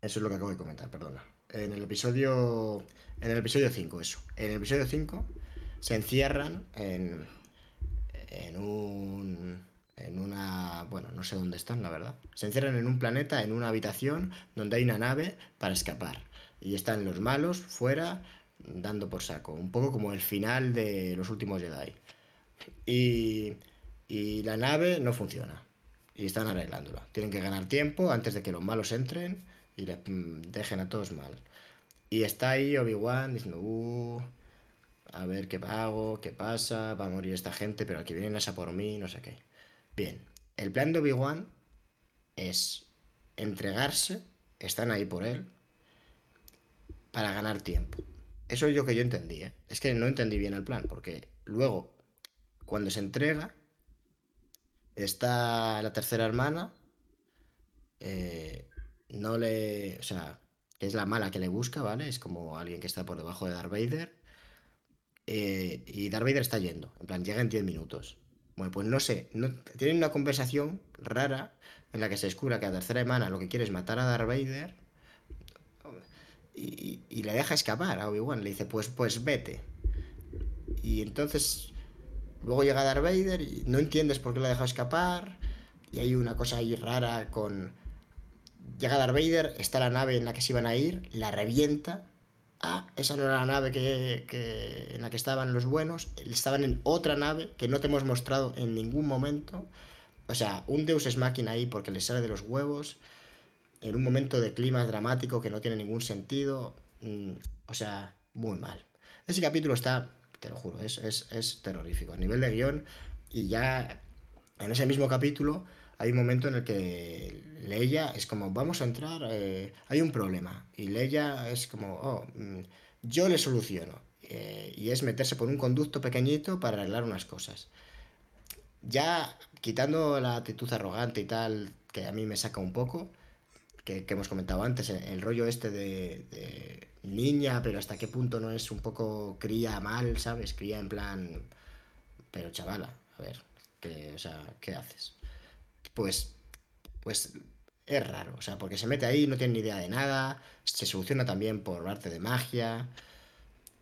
eso es lo que acabo de comentar, perdona. En el episodio, en el episodio 5, eso. En el episodio 5 se encierran en, en un en una bueno no sé dónde están la verdad se encierran en un planeta en una habitación donde hay una nave para escapar y están los malos fuera dando por saco un poco como el final de los últimos Jedi. Y, y la nave no funciona y están arreglándola. Tienen que ganar tiempo antes de que los malos entren y le mm, dejen a todos mal. Y está ahí Obi-Wan diciendo uh, a ver qué hago, qué pasa, va a morir esta gente, pero al que vienen es a por mí, no sé qué. Bien, el plan de Obi-Wan es entregarse, están ahí por él, para ganar tiempo. Eso es lo que yo entendí, ¿eh? Es que no entendí bien el plan, porque luego, cuando se entrega, está la tercera hermana, eh, no le... O sea, es la mala que le busca, ¿vale? Es como alguien que está por debajo de Darth Vader. eh, y Darth Vader está yendo, en plan, llega en 10 minutos. Bueno, pues no sé, tienen una conversación rara en la que se descubre que la tercera hermana lo que quiere es matar a Darth Vader y, le deja escapar a Obi-Wan. Le dice, pues, pues vete. Y entonces luego llega Darth Vader y no entiendes por qué lo ha dejado escapar. Y hay una cosa ahí rara con... Llega Darth Vader, está la nave en la que se iban a ir, la revienta. Ah, esa no era la nave que, que- en la que estaban los buenos. Estaban en otra nave que no te hemos mostrado en ningún momento. O sea, un Deus es máquina ahí porque les sale de los huevos. En un momento de clima dramático que no tiene ningún sentido. Mm, o sea, muy mal. Ese capítulo está, te lo juro, es, es, es terrorífico. A nivel de guion, y ya en ese mismo capítulo hay un momento en el que Leia es como, vamos a entrar, eh, hay un problema. Y Leia es como, oh, mm, yo le soluciono. Eh, y es meterse por un conducto pequeñito para arreglar unas cosas. Ya quitando la actitud arrogante y tal, que a mí me saca un poco, que, hemos comentado antes, el, rollo este de, niña, pero hasta qué punto no es un poco cría mal, ¿sabes? Cría en plan, pero chavala, a ver, o sea, ¿qué haces? pues, pues es raro. O sea, porque se mete ahí, no tiene ni idea de nada, se soluciona también por arte de magia.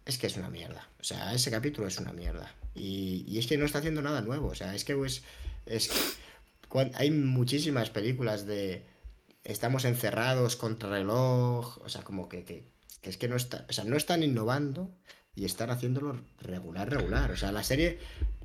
Es que es una mierda. O sea, ese capítulo es una mierda. Y, y es que no está haciendo nada nuevo. O sea, es que pues, es, hay muchísimas películas de estamos encerrados contra reloj. O sea, como que, que, que es que no está, o sea, no están innovando y están haciéndolo regular, regular. O sea, la serie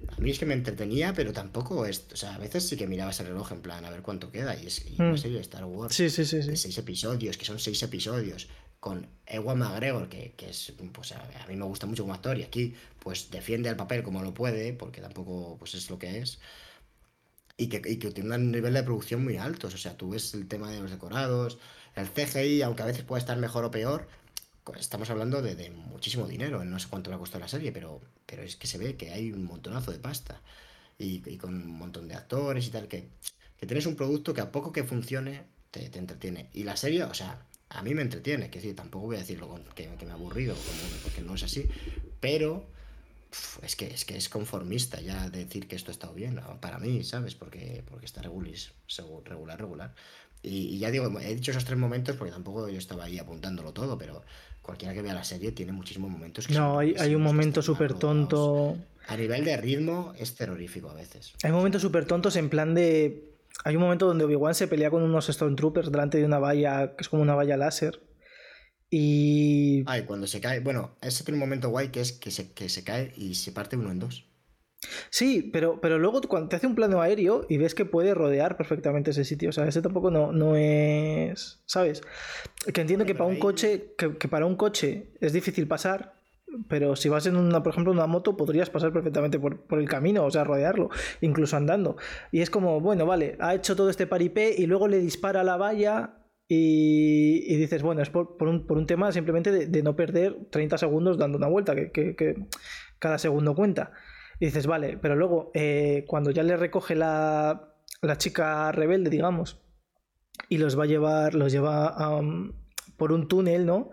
a mí es que me entretenía, pero tampoco es. O sea, a veces sí que mirabas el reloj en plan a ver cuánto queda. Y es una mm. serie de Star Wars. Sí, sí, sí, De seis episodios, que son seis episodios. Con Ewan McGregor, que, que es. Pues a, mí me gusta mucho como actor. Y aquí, pues defiende el papel como lo puede, porque tampoco pues es lo que es. Y que, y que tiene un nivel de producción muy alto. O sea, tú ves el tema de los decorados. El CGI, aunque a veces puede estar mejor o peor, estamos hablando de, muchísimo dinero, no sé cuánto le ha costado la serie, pero, pero es que se ve que hay un montonazo de pasta y, con un montón de actores y tal, que, que tienes un producto que a poco que funcione te, entretiene. Y la serie, o sea, a mí me entretiene, que decir, tampoco voy a decirlo que, que me ha aburrido, porque no es así, pero es que, es que es conformista ya decir que esto ha estado bien, para mí, ¿sabes? Porque, porque está regular, regular, regular. Y, y, ya digo, he dicho esos tres momentos porque tampoco yo estaba ahí apuntándolo todo, pero cualquiera que vea la serie tiene muchísimos momentos que No, hay, hay un momento súper tonto. A nivel de ritmo es terrorífico a veces. Hay momentos súper tontos en plan de. Hay un momento donde Obi-Wan se pelea con unos Stormtroopers delante de una valla que es como una valla láser. Y. Ay, cuando se cae. Bueno, ese tiene un momento guay que es que se, que se cae y se parte uno en dos. Sí, pero, pero luego cuando te hace un plano aéreo y ves que puede rodear perfectamente ese sitio. O sea, ese tampoco no, no es. ¿Sabes? Que entiendo que para un coche. Que, para un coche es difícil pasar. Pero si vas en una, por ejemplo, una moto, podrías pasar perfectamente por, el camino, o sea, rodearlo, incluso andando. Y es como, bueno, vale, ha hecho todo este paripé y luego le dispara la valla y, dices, bueno, es por, un, por un, tema simplemente de, no perder 30 segundos dando una vuelta, que, cada segundo cuenta. Y dices, vale, pero luego eh, cuando ya le recoge la, la, chica rebelde, digamos, y los va a llevar, los lleva por un túnel, ¿no?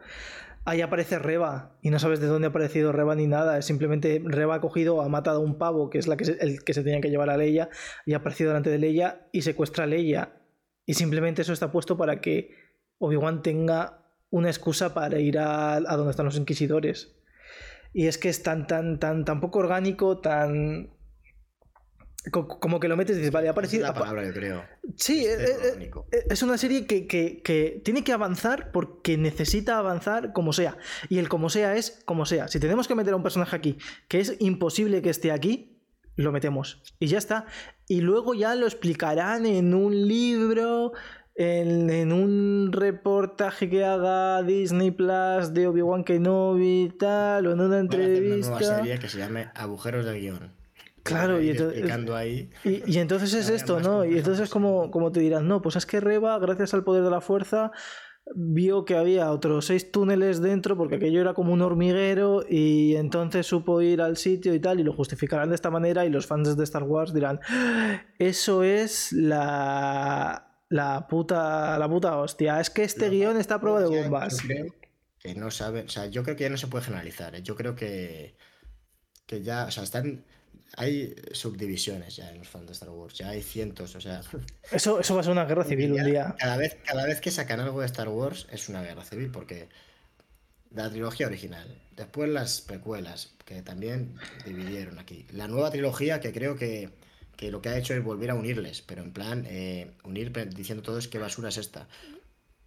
Ahí aparece Reba y no sabes de dónde ha aparecido Reba ni nada. Es simplemente Reba ha cogido, ha matado a un pavo, que es la que el que se tenía que llevar a Leia, y ha aparecido delante de Leia y secuestra a Leia. Y simplemente eso está puesto para que Obi-Wan tenga una excusa para ir a, a donde están los inquisidores. Y es que es tan, tan, tan, tan poco orgánico, tan. Como que lo metes y dices, vale, ha parecido. Es la palabra, yo creo. Sí, es, eh, eh, es una serie que, que, que, tiene que avanzar porque necesita avanzar como sea. Y el como sea es como sea. Si tenemos que meter a un personaje aquí que es imposible que esté aquí, lo metemos. Y ya está. Y luego ya lo explicarán en un libro, en, un reportaje que haga Disney Plus de Obi-Wan Kenobi y tal, o en una entrevista. Una nueva serie que se llame Agujeros de guion. Claro, y entonces, ahí. Y, entonces es esto, ¿no? Y entonces es como, como te dirán, no, pues es que Reba, gracias al poder de la fuerza, vio que había otros seis túneles dentro porque aquello era como un hormiguero y entonces supo ir al sitio y tal y lo justificarán de esta manera y los fans de Star Wars dirán ah, eso es la la puta, la puta hostia. Es que este guion está a prueba de bombas. que no sabe, o sea, yo creo que ya no se puede generalizar. ¿eh? Yo creo que, que ya, o sea, están, hay subdivisiones ya en los fans de Star Wars, ya hay cientos, o sea. Eso, eso va a ser una guerra civil un día. Cada vez, cada vez que sacan algo de Star Wars es una guerra civil, porque la trilogía original, después las precuelas, que también dividieron aquí, la nueva trilogía que creo que que lo que ha hecho es volver a unirles, pero en plan, eh, unir diciendo todos qué basura es esta.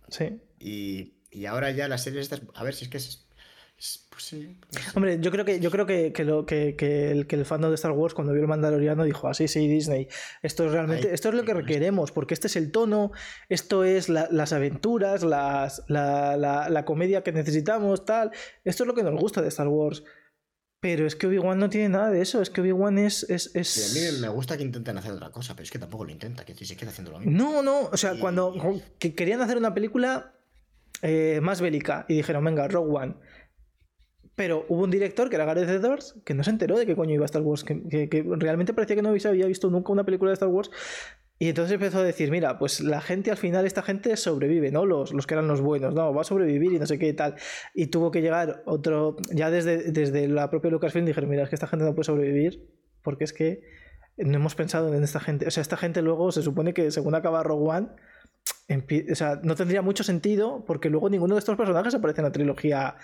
Sí. Y, ahora ya las series estas, a ver si es que es... pues sí, Hombre, yo creo que yo creo que, lo, que, el, que el fandom de Star Wars cuando vio el Mandaloriano dijo así, sí, Disney, esto es realmente, esto es lo que requeremos, porque este es el tono, esto es las aventuras, las, la, la, la comedia que necesitamos, tal, esto es lo que nos gusta de Star Wars. Pero es que Obi-Wan no tiene nada de eso, es que Obi-Wan es, es, a mí me gusta que intenten hacer otra cosa, pero es que tampoco lo intenta, que se queda haciendo lo mismo. No, no, o sea, cuando querían hacer una película eh, más bélica y dijeron, venga, Rogue One. Pero hubo un director que era Gareth Edwards que no se enteró de qué coño iba Star Wars, que, que realmente parecía que no había visto nunca una película de Star Wars y entonces empezó a decir, mira, pues la gente al final, esta gente sobrevive, ¿no? Los, los que eran los buenos, no, va a sobrevivir y no sé qué y tal. Y tuvo que llegar otro, ya desde, desde la propia Lucasfilm dijeron, mira, es que esta gente no puede sobrevivir porque es que no hemos pensado en esta gente. O sea, esta gente luego se supone que según acaba Rogue One, o sea, no tendría mucho sentido porque luego ninguno de estos personajes aparece en la trilogía.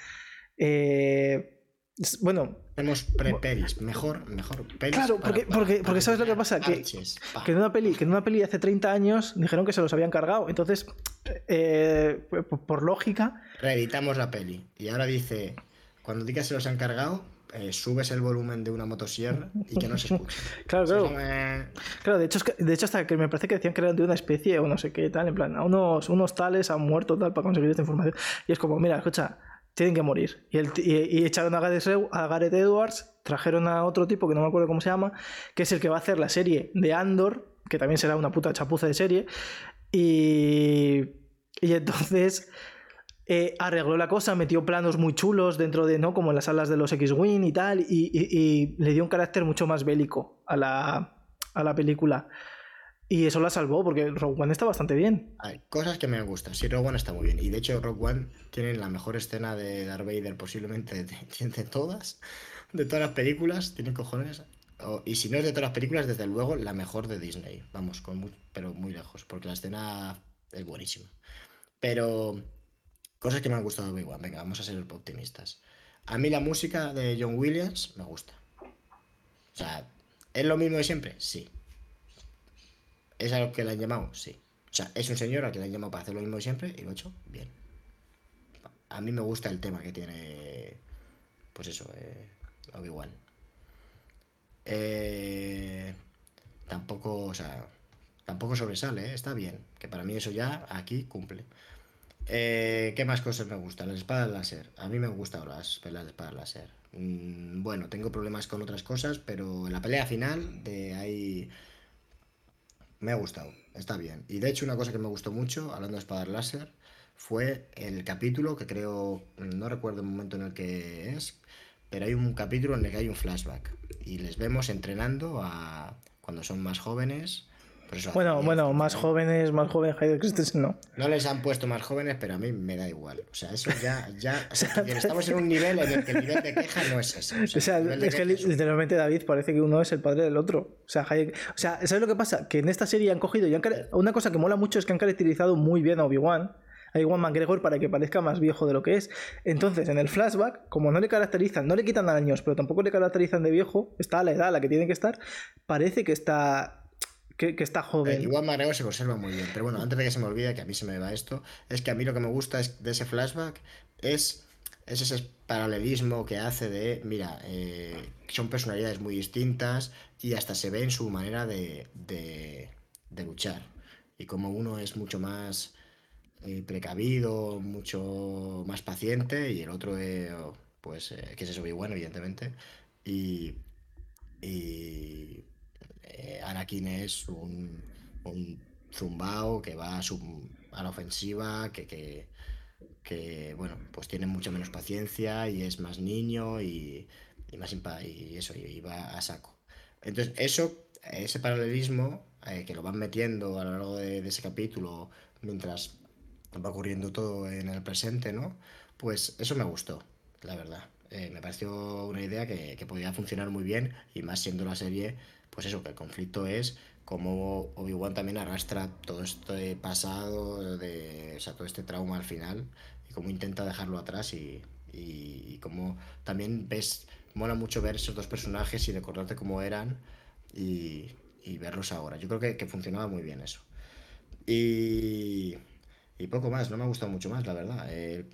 Eh, bueno. Tenemos pre-pelis, mejor, mejor pelis. Claro, porque, porque, porque ¿sabes lo que pasa? Que, que, en una peli, que en una peli de hace 30 años dijeron que se los habían cargado. Entonces, eh, por lógica. Reeditamos la peli. Y ahora dice: cuando digas se los han cargado, eh, subes el volumen de una motosierra y que no se escuche. claro, claro. Claro, de hecho, de hecho, hasta que me parece que decían que eran de una especie o no sé qué tal, en plan, a unos, unos tales han muerto tal para conseguir esta información. Y es como, mira, escucha, tienen que morir. Y, echaron a Gareth, Edwards, trajeron a otro tipo que no me acuerdo cómo se llama, que es el que va a hacer la serie de Andor, que también será una puta chapuza de serie. Y, y entonces eh, arregló la cosa, metió planos muy chulos dentro de, ¿no? Como en las salas de los X-Wing y tal, y, y, le dio un carácter mucho más bélico a la, a la película. Y eso la salvó, porque Rogue One está bastante bien. Hay cosas que me gustan. Sí, Rogue One está muy bien. Y de hecho, Rogue One tiene la mejor escena de Darth Vader posiblemente de, todas. De todas las películas. Tiene cojones. y si no es de todas las películas, desde luego la mejor de Disney. Vamos, con pero muy lejos. Porque la escena es buenísima. Pero cosas que me han gustado de Obi-Wan. Venga, vamos a ser optimistas. A mí la música de John Williams me gusta. O sea, ¿es lo mismo de siempre? Sí. ¿Es a lo que le han llamado? Sí. O sea, es un señor al que le han llamado para hacer lo mismo siempre y lo ha hecho bien. A mí me gusta el tema que tiene, pues eso, eh, Obi-Wan. Eh, tampoco, o sea, tampoco sobresale, ¿eh? está bien. Que para mí eso ya aquí cumple. Eh, ¿Qué más cosas me gustan? Las espadas láser. A mí me gustan las, las espadas láser. Mm, bueno, tengo problemas con otras cosas, pero en la pelea final de ahí me ha gustado, está bien. Y de hecho una cosa que me gustó mucho, hablando de espadas láser, fue el capítulo que creo, no recuerdo el momento en el que es, pero hay un capítulo en el que hay un flashback y les vemos entrenando a cuando son más jóvenes bueno, bueno, más jóvenes, más jóvenes Hayden Christensen no. No les han puesto más jóvenes, pero a mí me da igual. O sea, eso ya, ya estamos en un nivel en el que el nivel de queja no es ese. O sea, es que literalmente David parece que uno es el padre del otro. O sea, o sea, ¿sabes lo que pasa? Que en esta serie han cogido y han una cosa que mola mucho es que han caracterizado muy bien a Obi-Wan a Iwan McGregor para que parezca más viejo de lo que es. Entonces, en el flashback, como no le caracterizan, no le quitan años, pero tampoco le caracterizan de viejo, está a la edad a la que tiene que estar, parece que está que, está joven. igual McGregor se conserva muy bien. Pero bueno, antes de que se me olvide, que a mí se me va esto, es que a mí lo que me gusta es de ese flashback es, ese paralelismo que hace de, mira, eh, son personalidades muy distintas y hasta se ve en su manera de, de, luchar. Y como uno es mucho más eh, precavido, mucho más paciente y el otro, es, pues, eh, que es eso, bueno, evidentemente. Y, y eh, Anakin es un, un, zumbao que va a, su, la ofensiva, que, que, bueno, pues tiene mucha menos paciencia y es más niño y, más y eso, y, va a saco. Entonces, eso, ese paralelismo eh, que lo van metiendo a lo largo de, ese capítulo mientras va ocurriendo todo en el presente, ¿no? Pues eso me gustó, la verdad. Eh, me pareció una idea que, que podía funcionar muy bien y más siendo la serie pues eso, que el conflicto es cómo Obi-Wan también arrastra todo este pasado, de, o sea, todo este trauma al final, y cómo intenta dejarlo atrás y, y, cómo también ves, mola mucho ver esos dos personajes y recordarte cómo eran y, verlos ahora. Yo creo que, funcionaba muy bien eso. Y, poco más, no me ha gustado mucho más, la verdad. El,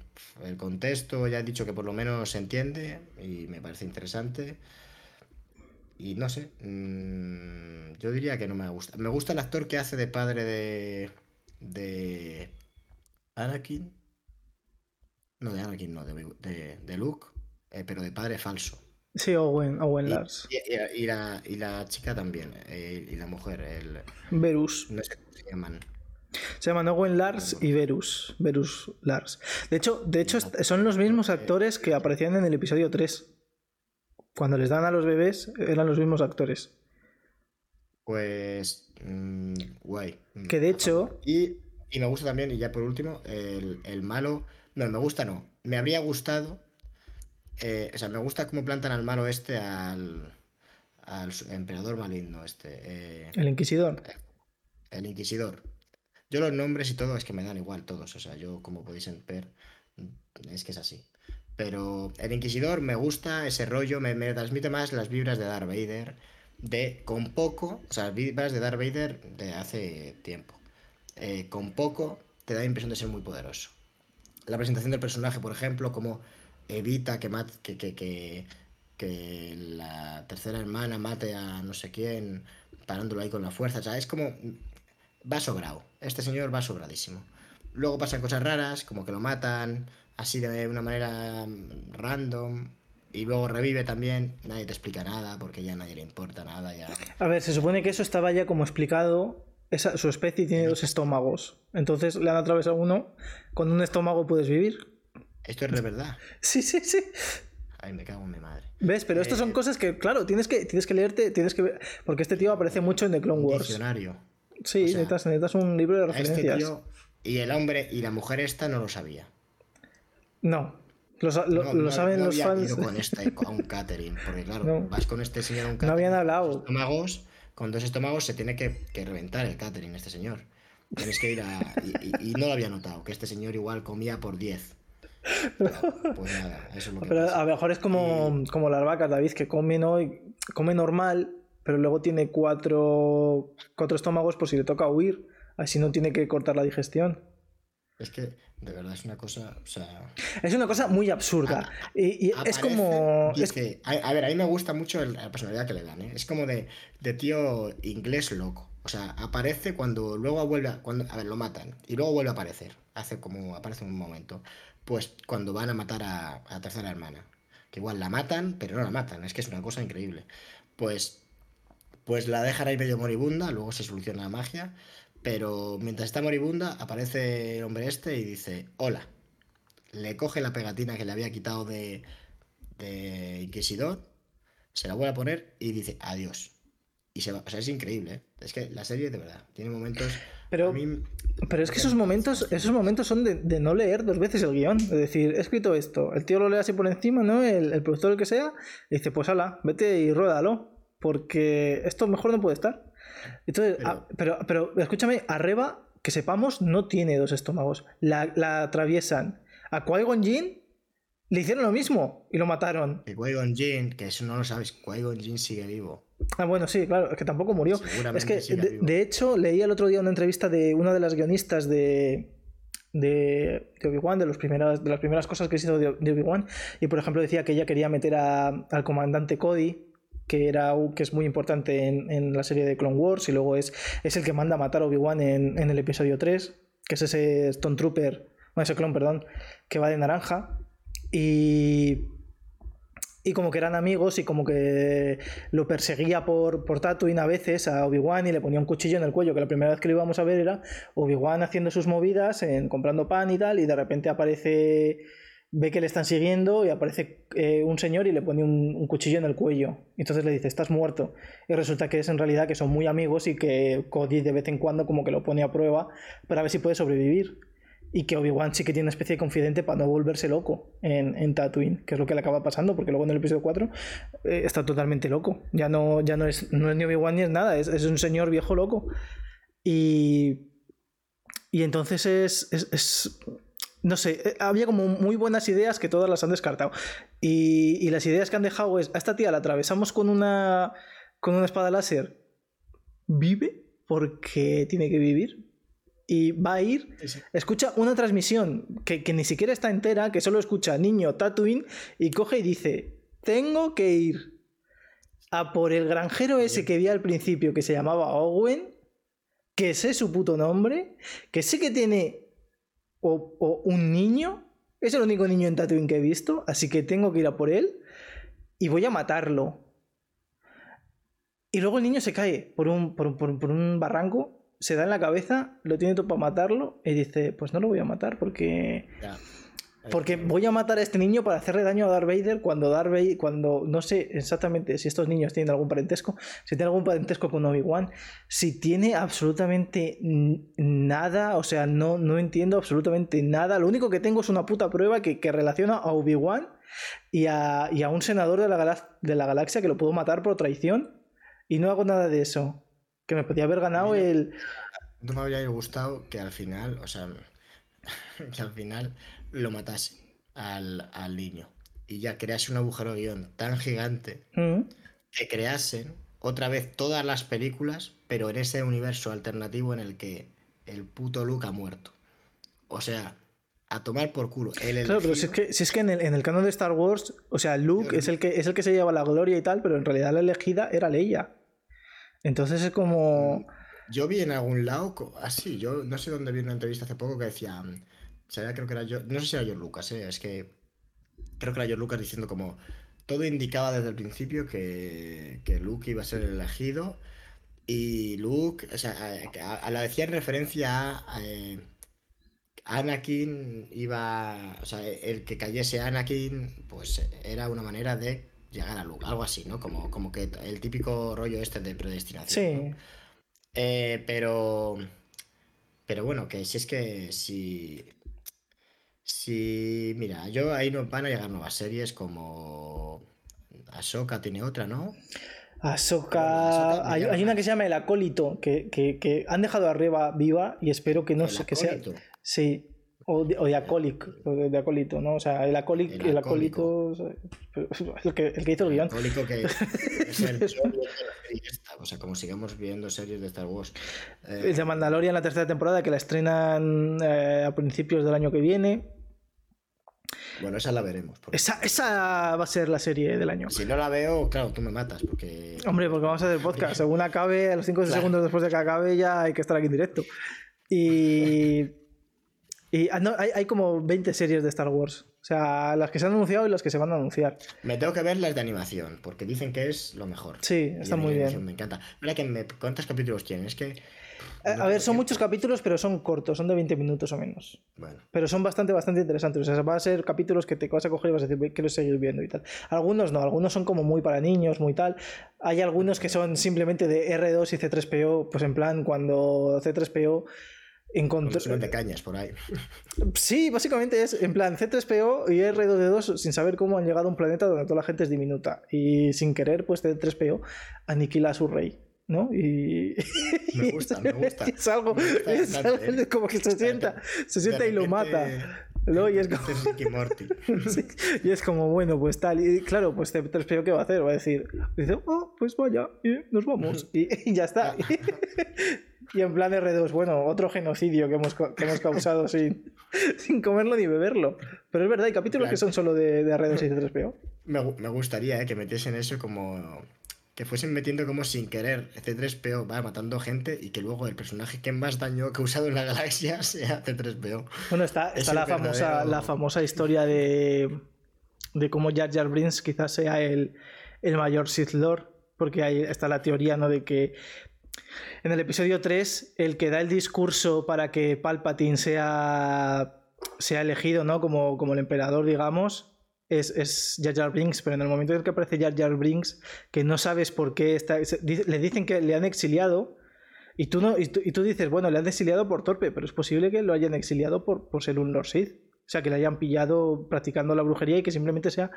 contexto ya he dicho que por lo menos se entiende y me parece interesante. Y no sé, mm, yo diría que no me gusta. Me gusta el actor que hace de padre de. de. Anakin. No, de Anakin, no, de, de, Luke, eh, pero de padre falso. Sí, Owen, Owen Lars. Y, la, y, la, chica también, eh, y la mujer, el. Verus. No sé cómo se llaman. Se llaman Owen Lars y Verus. Verus Lars. De hecho, de hecho, son los mismos actores que aparecían en el episodio 3 cuando les dan a los bebés, eran los mismos actores. Pues. Mm, guay. Que de hecho. Y, me gusta también, y ya por último, el, malo. No, me gusta no. Me habría gustado. Eh, o sea, me gusta cómo plantan al malo este al. al emperador maligno este. Eh, el Inquisidor. El Inquisidor. Yo los nombres y todo es que me dan igual todos. O sea, yo como podéis ver, es que es así. Pero el Inquisidor me gusta ese rollo, me, transmite más las vibras de Darth Vader. De con poco, o sea, las vibras de Darth Vader de hace tiempo. Eh, con poco te da la impresión de ser muy poderoso. La presentación del personaje, por ejemplo, como evita que, que, que, que, la tercera hermana mate a no sé quién, parándolo ahí con la fuerza. O sea, es como. Va sobrado. Este señor va sobradísimo. Luego pasan cosas raras, como que lo matan, así de una manera random. Y luego revive también, nadie te explica nada, porque ya nadie le importa nada. Ya... A ver, se supone que eso estaba ya como explicado. Esa, su especie tiene dos estómagos. Entonces le han atravesado uno. Con un estómago puedes vivir. Esto es de verdad. Sí, sí, sí. Ay, me cago en mi madre. ¿Ves? Pero estas son eh, cosas que, claro, tienes que, tienes que leerte, tienes que ver. Porque este tío aparece mucho en The Clone Wars. Diccionario. Sí, necesitas, un libro de este referencias. y el hombre y la mujer esta no lo sabía. No. Lo, saben los fans. Ido con este, con un catering. Porque claro, vas con este señor a un catering. No habían hablado. Estómagos, con dos estómagos se tiene que, que reventar el catering, este señor. Tienes que ir a. Y, no lo había notado, que este señor igual comía por 10. pues nada, eso es lo que Pero a lo mejor es como, como las vacas, David, que comen hoy, come normal, pero luego tiene cuatro, cuatro estómagos por si le toca huir. Así no tiene que cortar la digestión. Es que de verdad es una cosa. O sea, es una cosa muy absurda. y, es como. Es que, a, ver, a mí me gusta mucho la personalidad que le dan. ¿eh? Es como de, de tío inglés loco. O sea, aparece cuando luego vuelve a, cuando, a ver, lo matan y luego vuelve a aparecer. Hace como aparece un momento. Pues cuando van a matar a, la tercera hermana. Que igual la matan, pero no la matan. Es que es una cosa increíble. Pues, pues la dejan ahí medio moribunda, luego se soluciona la magia. Pero mientras está moribunda, aparece el hombre este y dice, hola. Le coge la pegatina que le había quitado de, de Inquisidor, se la vuelve a poner y dice, adiós y se va. O sea, es increíble. ¿eh? Es que la serie, de verdad, tiene momentos. Pero, pero es que esos momentos, esos momentos son de, no leer dos veces el guion. Es decir, he escrito esto, el tío lo lee así por encima, ¿no? El, el productor, el que sea, y dice, pues ala, vete y ruédalo. Porque esto mejor no puede estar. Entonces, pero, pero, escúchame, Arreba, que sepamos, no tiene dos estómagos. La, la atraviesan. A Qui-Gon le hicieron lo mismo y lo mataron. Y Qui-Gon que eso no lo sabes, Qui-Gon sigue vivo. Ah, bueno, sí, claro, es que tampoco murió. Es que, de, hecho, leí el otro día una entrevista de una de las guionistas de, de, Obi-Wan, de, las primeras cosas que se hizo de, Obi-Wan, y por ejemplo decía que ella quería meter al comandante Cody, que, era, que es muy importante en, la serie de Clone Wars, y luego es, es el que manda a matar a Obi-Wan en, el episodio 3, que es ese Stone Trooper, bueno, ese clon, perdón, que va de naranja. Y y como que eran amigos y como que lo perseguía por, por Tatooine a veces a Obi-Wan y le ponía un cuchillo en el cuello, que la primera vez que lo íbamos a ver era Obi-Wan haciendo sus movidas, en, comprando pan y tal, y de repente aparece, ve que le están siguiendo y aparece eh, un señor y le pone un, cuchillo en el cuello. Entonces le dice, estás muerto. Y resulta que es en realidad que son muy amigos y que Cody de vez en cuando como que lo pone a prueba para ver si puede sobrevivir y que Obi-Wan sí que tiene una especie de confidente para no volverse loco en, en, Tatooine, que es lo que le acaba pasando, porque luego en el episodio 4 eh, está totalmente loco. Ya no, ya no es, no es ni Obi-Wan ni es nada, es, es, un señor viejo loco. Y, y entonces es, es, no sé, eh, había como muy buenas ideas que todas las han descartado. Y, y, las ideas que han dejado es, a esta tía la atravesamos con una, con una espada láser, vive porque tiene que vivir y va a ir, escucha una transmisión que, ni siquiera está entera, que solo escucha niño Tatooine y coge y dice, tengo que ir a por el granjero ese que vi al principio que se llamaba Owen, que sé su puto nombre, que sé que tiene o, un niño, es el único niño en Tatooine que he visto, así que tengo que ir a por él y voy a matarlo. Y luego el niño se cae por un, por un barranco se da en la cabeza, lo tiene todo para matarlo y dice, pues no lo voy a matar porque... Porque voy a matar a este niño para hacerle daño a Darth Vader cuando Darth Vader, cuando no sé exactamente si estos niños tienen algún parentesco, si tiene algún parentesco con Obi-Wan, si tiene absolutamente nada, o sea, no, no entiendo absolutamente nada. Lo único que tengo es una puta prueba que, relaciona a Obi-Wan y a, un senador de la, de la galaxia que lo puedo matar por traición y no hago nada de eso. Que me podía haber ganado el. No me habría gustado que al final, o sea, que al final lo matase al, al niño. Y ya crease un agujero guion tan gigante Mm. que creasen otra vez todas las películas, pero en ese universo alternativo en el que el puto Luke ha muerto. O sea, a tomar por culo. El Claro, pero si es que, si es que en, el, en el canon de Star Wars, o sea, Luke es el, que, es el que se lleva la gloria y tal, pero en realidad la elegida era Leia. Entonces es como. Yo vi en algún lado, así, yo no sé dónde vi una entrevista hace poco que decía, creo que era yo, no sé si era George Lucas, eh, es que creo que era George Lucas diciendo como, todo indicaba desde el principio que, que Luke iba a ser el elegido y Luke, o sea, a, a- a- la decía en referencia a... eh, Anakin iba, o sea, el que cayese Anakin, pues era una manera de llegar a Luke, algo así, ¿no? Como, como que el típico rollo este de predestinación. ¿no? Sí. Eh, pero. Pero bueno, que si es que si. Si. Mira, yo ahí no van a llegar nuevas series como. Ahsoka tiene otra, ¿no? Ahsoka. Hay, hay una que se llama El Acólito, que, que- que han dejado arriba viva y espero que no El sé que sea. Sí. O de, o de acólic, o de, acólito, ¿no? O sea, el acólic, El el, acólico. acólito. El que, el que hizo el guion. Alcohólico que es el O sea, como sigamos viendo series de Star Wars. Eh, El de Mandalorian, la tercera temporada, que la estrenan eh, a principios del año que viene. Bueno, esa la veremos. porque Esa, esa va a ser la serie del año. Si no la veo, claro, tú me matas. Porque. Hombre, porque vamos a hacer podcast. Según acabe, a los 5 Claro. segundos después de que acabe, ya hay que estar aquí en directo. Y. y ah, no, hay, hay como 20 series de Star Wars. O sea, las que se han anunciado y las que se van a anunciar. Me tengo que ver las de animación, porque dicen que es lo mejor. Sí, está muy bien. Me encanta. Mira que me... ¿Cuántos capítulos tienen? Es que. A, ver, son muchos capítulos, pero son cortos, son de 20 minutos o menos. Bueno. Pero son bastante, bastante interesantes. O sea, van a ser capítulos que te vas a coger y vas a decir, "Voy, quiero seguir viendo y tal. Algunos no, algunos son como muy para niños, muy tal. Hay algunos que son simplemente de R2 y C3PO, pues en plan, cuando C3PO Cuando encontró. de cañas por ahí. Sí, básicamente es en plan C3PO y R2D2 sin saber cómo han llegado a un planeta donde toda la gente es diminuta. Y sin querer, pues C3PO aniquila a su rey. ¿No? Y, Me gusta, me gusta. es algo, Me gusta es algo como que se sienta, se sienta y lo mata. ¿no? Y es como. Sí, y es como, bueno, pues tal. Y claro, pues C3PO, ¿qué va a hacer? Va a decir, dice, oh, pues vaya, y nos vamos. Y, y ya está. Y en plan R2, bueno, otro genocidio que hemos, que hemos causado sin, sin comerlo ni beberlo. Pero es verdad, hay capítulos que son solo de, de R2 y C3PO. Me, me gustaría eh, que metiesen eso como. Que fuesen metiendo como sin querer C3PO va matando gente y que luego el personaje que más daño ha causado en la galaxia sea C3PO. Bueno, está, Es está la, famosa, la famosa historia de, de cómo Jar Jar Binks quizás sea el, el mayor Sith Lord, porque ahí está la teoría ¿no? de que en el episodio 3 el que da el discurso para que Palpatine sea, sea elegido ¿no? como, como el emperador, digamos, es, es Jar Jar Binks, pero en el momento en el que aparece Jar Jar Binks, que no sabes por qué está, le dicen que le han exiliado. Y tú, no, y, tú, dices, bueno, le han exiliado por torpe, pero es posible que lo hayan exiliado por, por ser un Lord Sith. O sea, que le hayan pillado practicando la brujería y que simplemente sea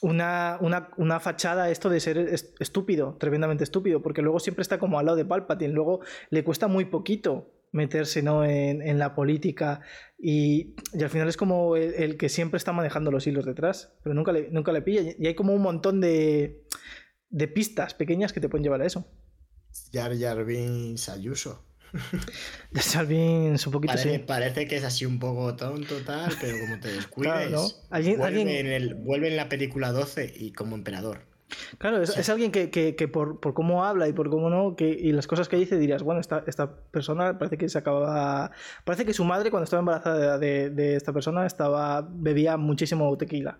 una, una, una fachada esto de ser est- estúpido, tremendamente estúpido, porque luego siempre está como al lado de Palpatine, luego le cuesta muy poquito meterse ¿no? en, en la política y, y al final es como el, el que siempre está manejando los hilos detrás, pero nunca le, nunca le pilla y hay como un montón de, de pistas pequeñas que te pueden llevar a eso. Jar Jar Binks Ayuso. Un poquito Parece, sí. parece que es así un poco tonto tal, pero como te descuides, Claro, ¿no? Alguien- vuelve, alguien- En el, vuelve en la película 12 y como emperador. Claro, es, es alguien que, que- que por, por cómo habla y por cómo no, que, y las cosas que dice dirías, bueno, esta, esta persona parece que se acababa... Parece que su madre cuando estaba embarazada de, de esta persona estaba bebía muchísimo tequila.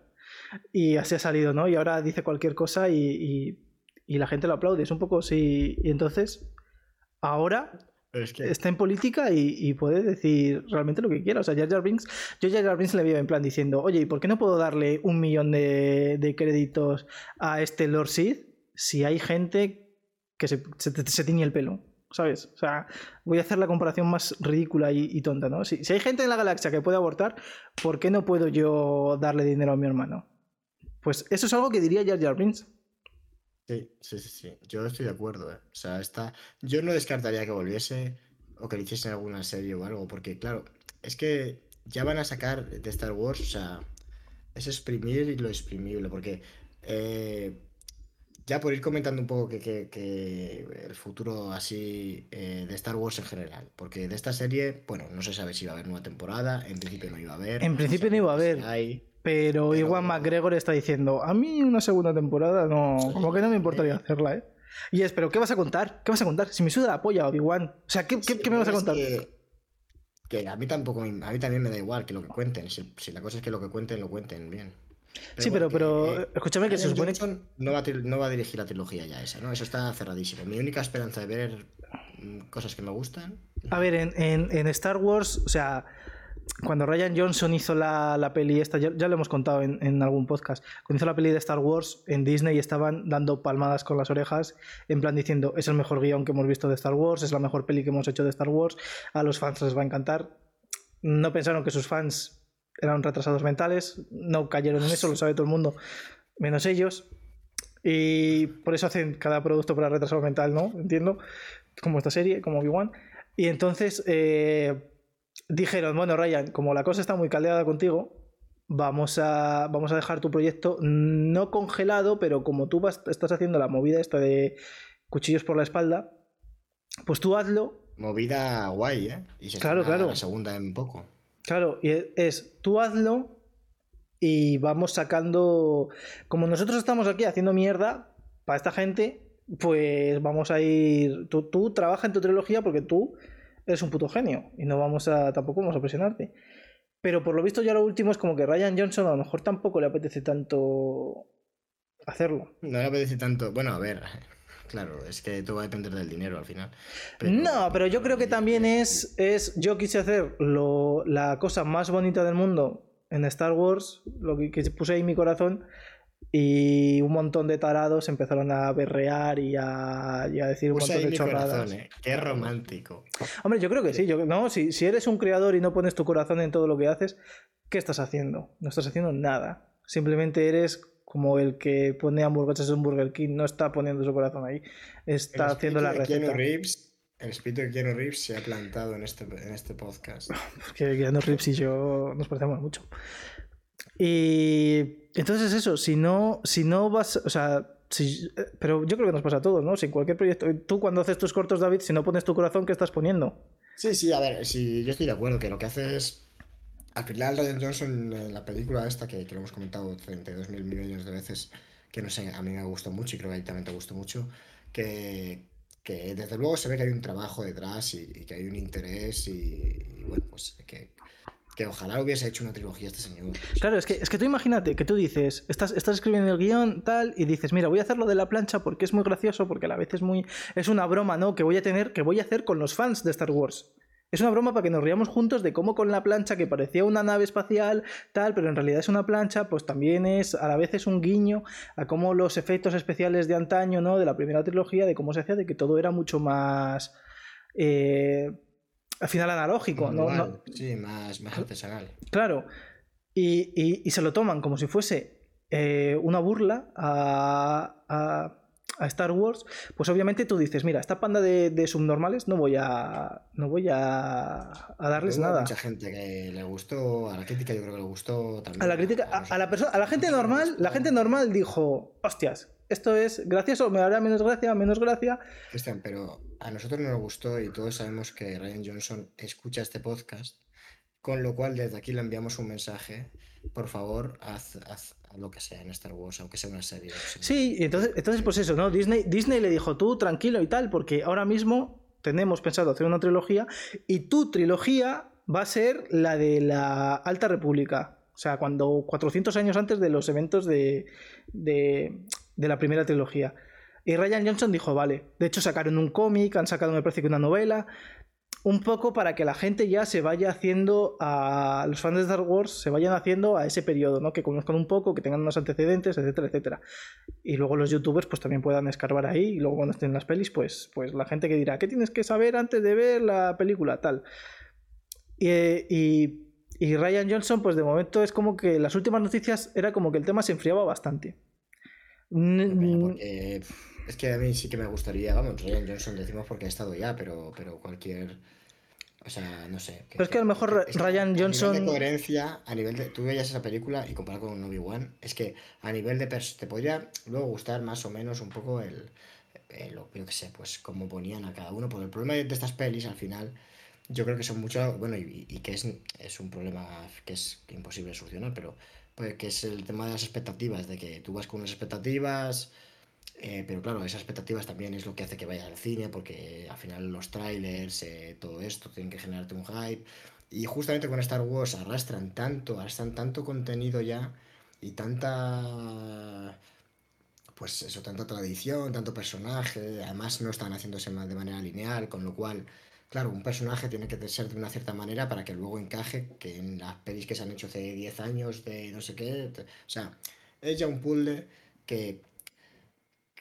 Y así ha salido, ¿no? Y ahora dice cualquier cosa y, y- y la gente lo aplaude. Es un poco sí. Y entonces, ahora está en política y, y puede decir realmente lo que quiera. O sea, Jar Jar Binks, yo Jar Jar Binks le veo en plan diciendo, oye, ¿y por qué no puedo darle un millón de, créditos a este Lord Sith si hay gente que se, se, se tiñe el pelo? ¿Sabes? O sea, voy a hacer la comparación más ridícula y, y tonta, ¿no? Si, si hay gente en la galaxia que puede abortar, ¿por qué no puedo yo darle dinero a mi hermano? Pues eso es algo que diría Jar Jar Binks. Sí, sí, sí, sí. Yo estoy de acuerdo, ¿eh? O sea, está... Yo no descartaría que volviese o que le hiciesen alguna serie o algo, porque claro, es que ya van a sacar de Star Wars, o sea, es exprimir lo exprimible, porque eh, ya por ir comentando un poco que, el futuro así eh, de Star Wars en general, porque de esta serie, bueno, no se sabe si va a haber nueva temporada, en principio no iba a haber. En principio no iba a haber. Pero, Iwan McGregor está diciendo, a mí una segunda temporada no, como que no me importaría hacerla, ¿eh? Y es, pero ¿qué vas a contar? ¿Qué vas a contar? Si me suda la polla, Obi-Wan. O sea, ¿qué, me vas a contar? Que, a mí tampoco, a mí también me da igual que lo que cuenten. Si, la cosa es que lo que cuenten, lo cuenten bien. sí, pero, pero escúchame que se supone no va, a, no va a dirigir la trilogía ya esa, ¿no? Eso está cerradísimo. Mi única esperanza de ver mm, cosas que me gustan. A ver, en, en Star Wars, o sea, cuando Ryan Johnson hizo la, peli esta, ya, lo hemos contado en, algún podcast, cuando hizo la peli de Star Wars en Disney estaban dando palmadas con las orejas, en plan diciendo, es el mejor guion que hemos visto de Star Wars, es la mejor peli que hemos hecho de Star Wars, a los fans les va a encantar. No pensaron que sus fans eran retrasados mentales, no cayeron en eso, lo sabe todo el mundo, menos ellos. Y por eso hacen cada producto para retrasado mental, ¿no? Entiendo, como esta serie, como Obi-Wan. Y entonces... Eh, dijeron, bueno, Ryan, como la cosa está muy caldeada contigo, vamos a, vamos a dejar tu proyecto no congelado, pero como tú vas, estás haciendo la movida esta de cuchillos por la espalda, pues tú hazlo. Movida guay, ¿eh? Y se claro, claro. La segunda en poco. Claro, y es, tú hazlo y vamos sacando. Como nosotros estamos aquí haciendo mierda para esta gente, pues vamos a ir. Tú, tú trabaja en tu trilogía porque tú eres un puto genio y no vamos a, tampoco vamos a presionarte. Pero por lo visto ya lo último es como que Ryan Johnson a lo mejor tampoco le apetece tanto hacerlo. No le apetece tanto, bueno, a ver, claro, es que todo va a depender del dinero al final. no, pero yo creo que también es, es yo quise hacer lo, la cosa más bonita del mundo en Star Wars, lo que, que puse ahí mi corazón, y un montón de tarados empezaron a berrear y a, decir un montón de chorradas. ¿eh? Qué romántico. Hombre, yo creo que sí. Yo, no, si, si eres un creador y no pones tu corazón en todo lo que haces, ¿qué estás haciendo? No estás haciendo nada. Simplemente eres como el que pone hamburguesas en Burger King, no está poniendo su corazón ahí. Está haciendo la receta. el espíritu de Keanu Reeves se ha plantado en este, en este podcast. Porque Keanu Reeves y yo nos parecemos mucho. Y entonces eso, si no, si no vas, o sea, pero yo creo que nos pasa a todos, ¿no? Si cualquier proyecto, tú cuando haces tus cortos, David, si no pones tu corazón, ¿qué estás poniendo? Sí, sí, a ver, sí, yo estoy de acuerdo que lo que hace es, al final Ryan Johnson en la película esta, que, que lo hemos comentado 32 mil millones de veces, que no sé, a mí me gustó mucho y creo que a ti también te gustó mucho, que, que desde luego se ve que hay un trabajo detrás y, que hay un interés y bueno, pues que, ojalá hubiese hecho una trilogía este señor. Claro, es que, es que tú imagínate que tú dices, estás, estás escribiendo el guion tal y dices, mira, voy a hacerlo de la plancha porque es muy gracioso, porque a la vez es muy. Es una broma, ¿no? Que voy a tener, que voy a hacer con los fans de Star Wars. Es una broma para que nos riamos juntos de cómo con la plancha que parecía una nave espacial, tal, pero en realidad es una plancha, pues también es, a la vez es un guiño a cómo los efectos especiales de antaño, ¿no? De la primera trilogía, de cómo se hacía, de que todo era mucho más. Eh, al final analógico, ¿no? Sí, más, más artesanal. Claro. Y, se lo toman como si fuese eh, una burla a, a, Star Wars. Pues obviamente tú dices, mira, esta panda de, subnormales no voy a. no voy a, darles nada. mucha gente que le gustó, a la crítica yo creo que le gustó también. A la crítica, a, la persona, a la gente normal, la gente normal dijo, hostias, esto es gracioso, me hará menos gracia, menos gracia. Cristian, pero a nosotros no nos gustó y todos sabemos que Ryan Johnson escucha este podcast, con lo cual desde aquí le enviamos un mensaje. Por favor, haz, lo que sea en Star Wars, aunque sea una serie. Sí, entonces, entonces pues eso, ¿no? Disney, Disney le dijo tú tranquilo y tal, porque ahora mismo tenemos pensado hacer una trilogía y tu trilogía va a ser la de la Alta República. O sea, cuando 400 años antes de los eventos de, de, de la primera trilogía. Y Ryan Johnson dijo, vale. De hecho, sacaron un cómic, han sacado, me parece que una novela. Un poco para que la gente ya se vaya haciendo a. Los fans de Star Wars se vayan haciendo a ese periodo, ¿no? Que conozcan un poco, que tengan unos antecedentes, etcétera, etcétera. Y luego los youtubers, pues también puedan escarbar ahí. Y luego cuando estén las pelis, pues, pues la gente que dirá, ¿qué tienes que saber antes de ver la película? Tal. y, y Ryan Johnson, pues de momento es como que las últimas noticias era como que el tema se enfriaba bastante. Porque es que a mí sí que me gustaría, vamos, Ryan Johnson decimos porque ha estado ya, pero, pero cualquier o sea, no sé. Pero es que a lo mejor Ryan Johnson. A nivel de coherencia, a nivel de. Tú veías esa película y comparado con Obi-Wan, es que a nivel de. Te podría luego gustar más o menos un poco el. Lo yo qué sé, pues cómo ponían a cada uno. Porque el problema de estas pelis al final. Yo creo que son mucho. Bueno, y, que es, es un problema que es imposible solucionar, pero. Pues que es el tema de las expectativas, de que tú vas con unas expectativas eh, pero claro, esas expectativas también es lo que hace que vayas al cine, porque al final los trailers, eh, todo esto, tienen que generarte un hype. Y justamente con Star Wars arrastran tanto, arrastran tanto contenido ya y tanta. Pues eso, tanta tradición, tanto personaje. Además, no están haciéndose de manera lineal, con lo cual, claro, un personaje tiene que ser de una cierta manera para que luego encaje, que en las pelis que se han hecho hace 10 años, de no sé qué. O sea, es ya un puzzle que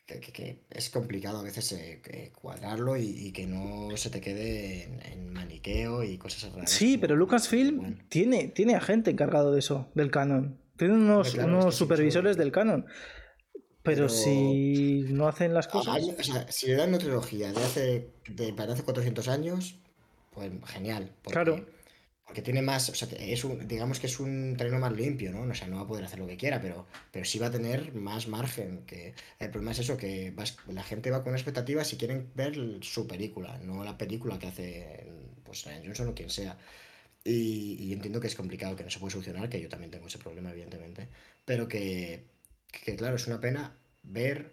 que, es complicado a veces eh, cuadrarlo y, que no se te quede en, maniqueo y cosas raras. Sí, pero Lucasfilm tiene, tiene a gente encargado de eso, del canon. Tiene unos, unos supervisores del canon. Pero, si no hacen las cosas. o sea, si le dan una trilogía de hace, de, para hace 400 años, pues genial. claro porque tiene más, o sea, es un, digamos que es un terreno más limpio, ¿no? O sea, no va a poder hacer lo que quiera, pero, pero sí va a tener más margen. Que el problema es eso, que la gente va con expectativas si quieren ver su película, no la película que hace pues Ryan Johnson o quien sea. Y, entiendo que es complicado, que no se puede solucionar, que yo también tengo ese problema, evidentemente. Pero que, que claro, es una pena ver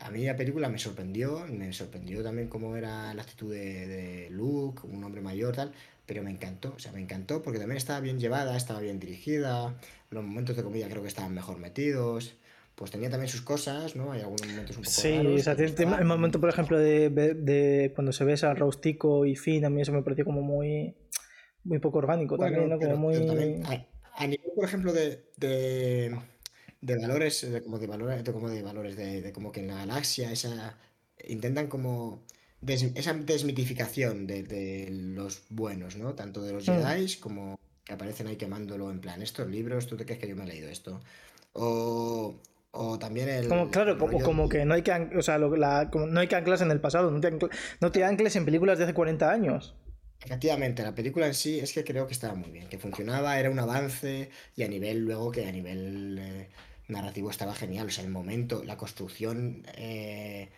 a mí la película me sorprendió, me sorprendió también cómo era la actitud de, de Luke, un hombre mayor, tal, pero me encantó, o sea, me encantó porque también estaba bien llevada, estaba bien dirigida, los momentos de comida creo que estaban mejor metidos, pues tenía también sus cosas, ¿no? Hay algunos momentos un poco Sí, o sea, el momento, por ejemplo, de, de, cuando se besa a Raustico y Finn, a mí eso me pareció como muy, muy poco orgánico también, ¿no? Como muy... a, nivel, por ejemplo, de, de, de valores, como de valores, como de valores, de, como que en la galaxia, esa intentan como esa desmitificación de, los buenos, ¿no? Tanto de los hmm. Jedi como que aparecen ahí quemándolo en plan, estos libros, ¿tú te crees que yo me he leído esto? O, o también el... Como, claro, como, como que no hay que, o sea, no hay que anclas en el pasado, no te, no te ancles en películas de hace 40 años. Efectivamente, la película en sí es que creo que estaba muy bien, que funcionaba, era un avance y a nivel luego que a nivel eh, narrativo estaba genial, o sea, el momento, la construcción eh,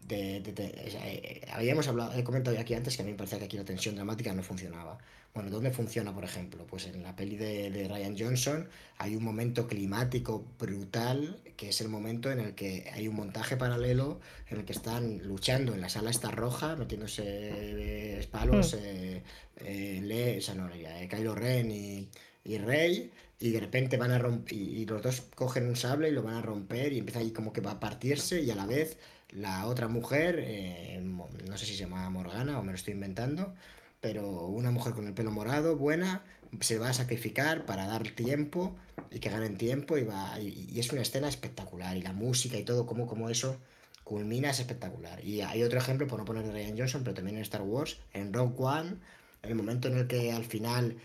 de, eh, habíamos hablado, he comentado ya aquí antes que a mí me parecía que aquí la tensión dramática no funcionaba. Bueno, ¿dónde funciona, por ejemplo? Pues en la peli de, Ryan Johnson hay un momento climático brutal, que es el momento en el que hay un montaje paralelo en el que están luchando en la sala esta roja, metiéndose palos, hmm. eh, eh, o sea, no, eh, Kylo Ren y, y Rey, y de repente van a romper, y, los dos cogen un sable y lo van a romper y empieza ahí como que va a partirse y a la vez la otra mujer, eh, no sé si se llama Morgana o me lo estoy inventando, pero una mujer con el pelo morado, buena, se va a sacrificar para dar tiempo y que ganen tiempo y, va, y, es una escena espectacular y la música y todo, como, como eso culmina es espectacular. Y hay otro ejemplo, por no poner de Ryan Johnson, pero también en Star Wars, en Rogue One, el momento en el que al final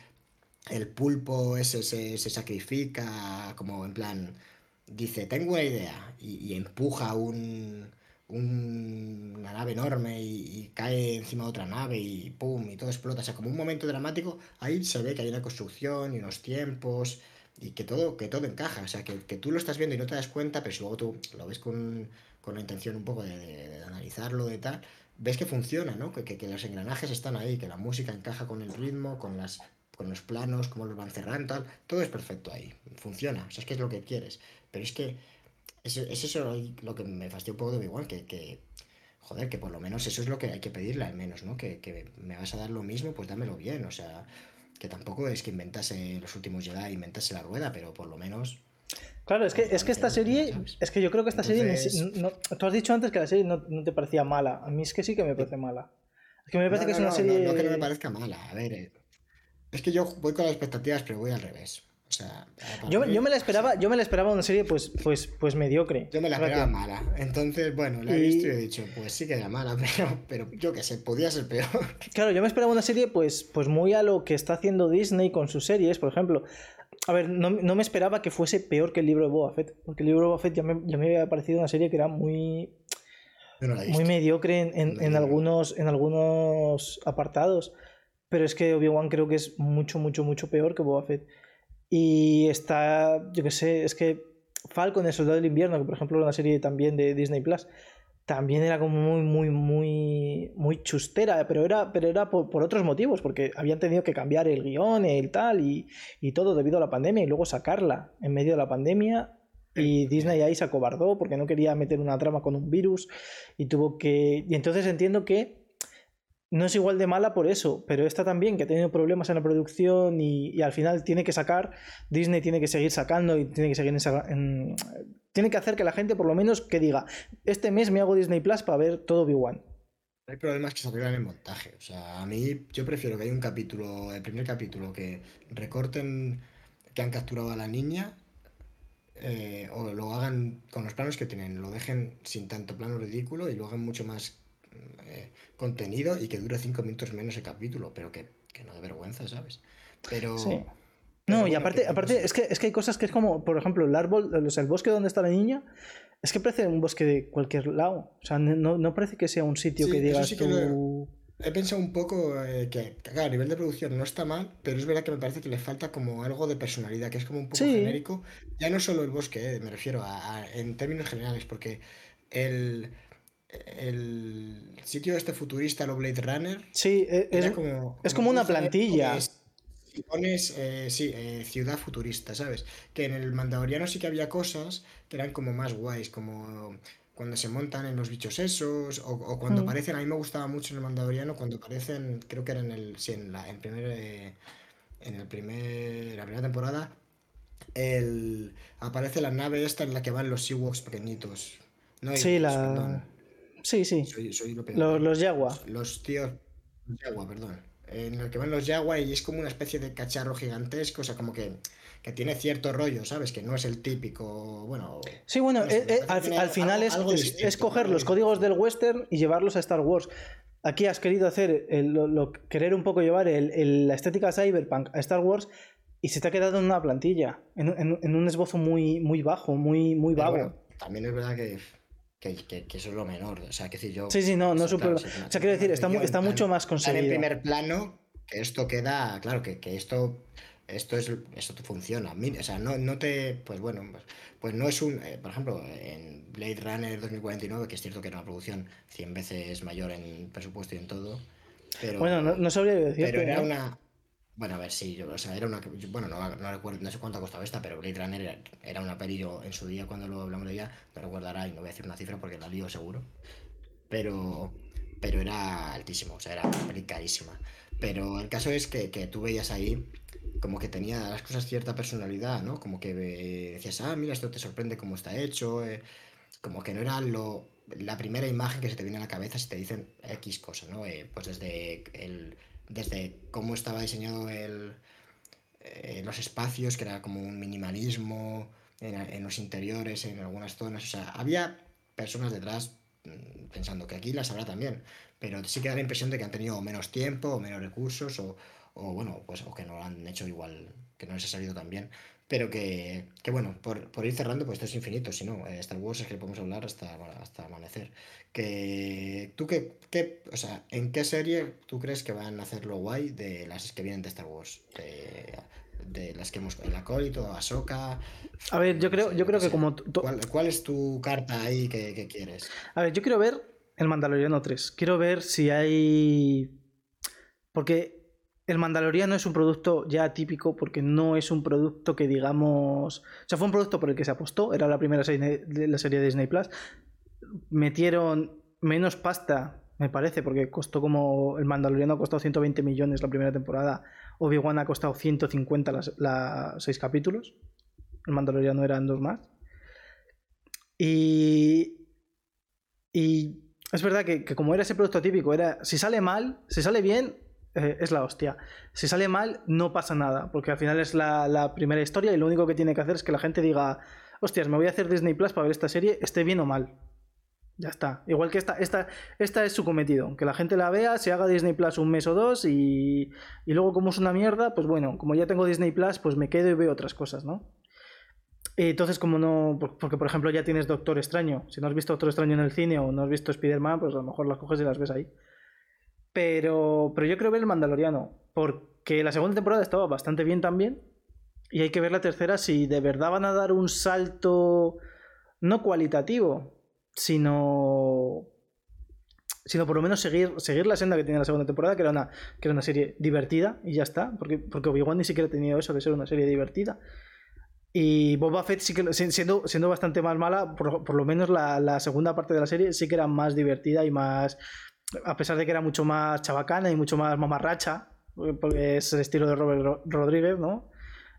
el pulpo ese se, sacrifica, como en plan, dice, tengo una idea, y empuja un, una nave enorme y, cae encima de otra nave y pum, y todo explota. O sea, como un momento dramático, ahí se ve que hay una construcción y unos tiempos y que todo, que todo encaja. O sea, que, tú lo estás viendo y no te das cuenta, pero si luego tú lo ves con, la intención un poco de, analizarlo, de tal, ves que funciona, ¿no? Que, que, los engranajes están ahí, que la música encaja con el ritmo, con las con los planos, cómo los van cerrando, tal, todo es perfecto ahí, funciona, o sea, es que es lo que quieres, pero es que es, eso lo que me fastidia un poco de igual, que, que, joder, que por lo menos eso es lo que hay que pedirle al menos, ¿no? Que, que me vas a dar lo mismo, pues dámelo bien, o sea, que tampoco es que inventase los últimos Jedi, inventase la rueda, pero por lo menos... Claro, es que, es que esta serie, es que yo creo que esta serie, no, tú has dicho antes que la serie no, te parecía mala, a mí es que sí que me parece mala. Es que me parece que es una serie... No, que no me parezca mala, a ver, eh, es que yo voy con las expectativas, pero voy al revés. O sea, yo, yo, me la esperaba, yo me la esperaba una serie pues, pues, pues mediocre. Yo me la esperaba mala. Entonces, bueno, la he visto y he dicho, pues sí que era mala, pero, pero yo qué sé, podía ser peor. Claro, yo me esperaba una serie pues, pues muy a lo que está haciendo Disney con sus series, por ejemplo. A ver, no, me esperaba que fuese peor que el libro de Boba Fett, porque el libro de Boba Fett ya me, ya me había parecido una serie que era muy, muy mediocre en, en, algunos, en algunos apartados. Pero es que Obi-Wan creo que es mucho, mucho, mucho peor que Boba Fett. Y está, yo qué sé, es que Falcon, el soldado del invierno, que por ejemplo una serie también de Disney Plus, también era como muy, muy, muy, muy chustera, pero era, pero era por, otros motivos, porque habían tenido que cambiar el guion, el tal, y, y, todo debido a la pandemia, y luego sacarla en medio de la pandemia. Y Disney ahí se acobardó porque no quería meter una trama con un virus y tuvo que... Y entonces entiendo que no es igual de mala por eso, pero esta también, que ha tenido problemas en la producción y, al final tiene que sacar, Disney tiene que seguir sacando y tiene que seguir en, tiene que hacer que la gente por lo menos que diga, este mes me hago Disney Plus para ver todo Obi-Wan. Hay problemas que se arreglan en montaje. O sea, a mí yo prefiero que haya un capítulo, el primer capítulo, que recorten que han capturado a la niña eh, o lo hagan con los planos que tienen, lo dejen sin tanto plano ridículo y lo hagan mucho más eh, contenido y que dure cinco minutos menos el capítulo, pero que, no de vergüenza, ¿sabes? Pero... no, y aparte, aparte es, que, es que hay cosas que es como, por ejemplo, el árbol, el bosque donde está la niña, es que parece un bosque de cualquier lado. O sea, no, parece que sea un sitio que digas tú... He pensado un poco eh, que, a nivel de producción no está mal, pero es verdad que me parece que le falta como algo de personalidad, que es como un poco genérico. Ya no solo el bosque, eh, me refiero a, en términos generales, porque el, el sitio este futurista, lo Blade Runner. Sí, e, es, como, es como una plantilla. pones, eh, sí, eh, ciudad futurista, ¿sabes? Que en el Mandaloriano sí que había cosas que eran como más guays, como cuando se montan en los bichos esos, o, cuando mm. aparecen, a mí me gustaba mucho en el Mandaloriano, cuando aparecen, creo que era en el, sí, en la, en primer, eh, en el primer, la primera temporada, el, aparece la nave esta en la que van los Ewoks pequeñitos. No, sí, la... Sí, sí. los, los Yagua. Los tíos. Yagua, perdón. En el que van los Yagua y es como una especie de cacharro gigantesco, o sea, como que, que tiene cierto rollo, ¿sabes? Que no es el típico. Bueno. Sí, bueno, eh, eh, al, final es, es, coger los códigos del western y llevarlos a Star Wars. Aquí has querido hacer, lo, querer un poco llevar el, la estética cyberpunk a Star Wars y se te ha quedado en una plantilla, en, en, un esbozo muy, muy bajo, muy, muy vago. también es verdad que que, que, eso es lo menor. O sea, que si yo. Sí, sí, no, no súper. o sea, quiero decir, está, está mucho más conseguido. En primer plano, que esto queda. Claro, que, que esto. Esto es esto funciona. O sea, no, no te. Pues bueno, pues, pues no es un. Eh, por ejemplo, en Blade Runner 2049, que es cierto que era una producción 100 veces mayor en presupuesto y en todo. Pero, bueno, no, no sabría decir. Pero era una. Bueno, a ver, sí, yo, o sea, era una. Bueno, no, no, recuerdo, no sé cuánto ha costado esta, pero Blade Runner era, una peli, yo en su día cuando lo hablamos de ella, no recordará y no voy a decir una cifra porque la lío seguro. Pero. Pero era altísimo, o sea, era una peli carísima. Pero el caso es que, que tú veías ahí como que tenía las cosas cierta personalidad, ¿no? Como que decías, ah, mira, esto te sorprende cómo está hecho. Eh", como que no era lo, la primera imagen que se te viene a la cabeza si te dicen X cosa, ¿no? Eh, pues desde el desde cómo estaba diseñado el, eh, los espacios, que era como un minimalismo en, los interiores, en algunas zonas. O sea, había personas detrás mm, pensando que aquí las habrá también, pero sí que da la impresión de que han tenido menos tiempo o menos recursos o, o bueno, pues o que no lo han hecho igual, que no les ha salido tan bien. Pero que, que bueno, por, por, ir cerrando, pues esto es infinito, si no, eh, Star Wars es que podemos hablar hasta, hasta amanecer. Que, ¿Tú qué, qué, o sea, en qué serie tú crees que van a hacerlo guay de las que vienen de Star Wars? De, las que hemos, el acólito, Ahsoka... A ver, yo creo, yo creo que como... ¿Cuál, ¿Cuál, es tu carta ahí que, que quieres? A ver, yo quiero ver el Mandaloriano 3. Quiero ver si hay... Porque el Mandaloriano es un producto ya típico porque no es un producto que digamos. O sea, fue un producto por el que se apostó, era la primera serie de la serie de Disney Plus. Metieron menos pasta, me parece, porque costó como. El Mandaloriano ha costado 120 millones la primera temporada. Obi-Wan ha costado 150 las, seis capítulos. El Mandaloriano eran dos más. Y. Y. Es verdad que, que como era ese producto típico, era. Si sale mal, si sale bien, eh, es la hostia. Si sale mal, no pasa nada, porque al final es la, primera historia y lo único que tiene que hacer es que la gente diga, hostias, me voy a hacer Disney Plus para ver esta serie, esté bien o mal. Ya está. Igual que esta, esta, esta es su cometido. Que la gente la vea, se haga Disney Plus un mes o dos y, y luego como es una mierda, pues bueno, como ya tengo Disney Plus, pues me quedo y veo otras cosas, ¿no? Entonces, como no. Porque, por ejemplo, ya tienes Doctor Extraño. Si no has visto Doctor Extraño en el cine o no has visto Spider-Man, pues a lo mejor las coges y las ves ahí. Pero, pero yo creo ver el Mandaloriano. Porque la segunda temporada estaba bastante bien también. Y hay que ver la tercera si de verdad van a dar un salto. No cualitativo, sino. Sino por lo menos seguir, seguir la senda que tenía la segunda temporada, que era una, que era una serie divertida y ya está. Porque, porque Obi-Wan ni siquiera ha tenido eso de ser una serie divertida. Y Boba Fett siendo, siendo bastante más mala, por, lo menos la, segunda parte de la serie sí que era más divertida y más. A pesar de que era mucho más chabacana y mucho más mamarracha, porque es el estilo de Robert Rodríguez, ¿no?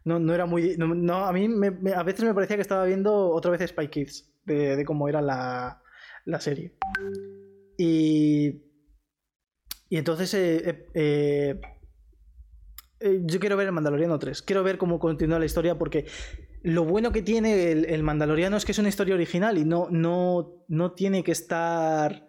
No, no era muy. No, a mí a veces me parecía que estaba viendo otra vez Spy Kids, de, cómo era la, la, serie. Y. Y entonces. Eh, eh, eh, yo quiero ver el Mandaloriano 3. Quiero ver cómo continúa la historia porque lo bueno que tiene el, Mandaloriano es que es una historia original y no, no, no tiene que estar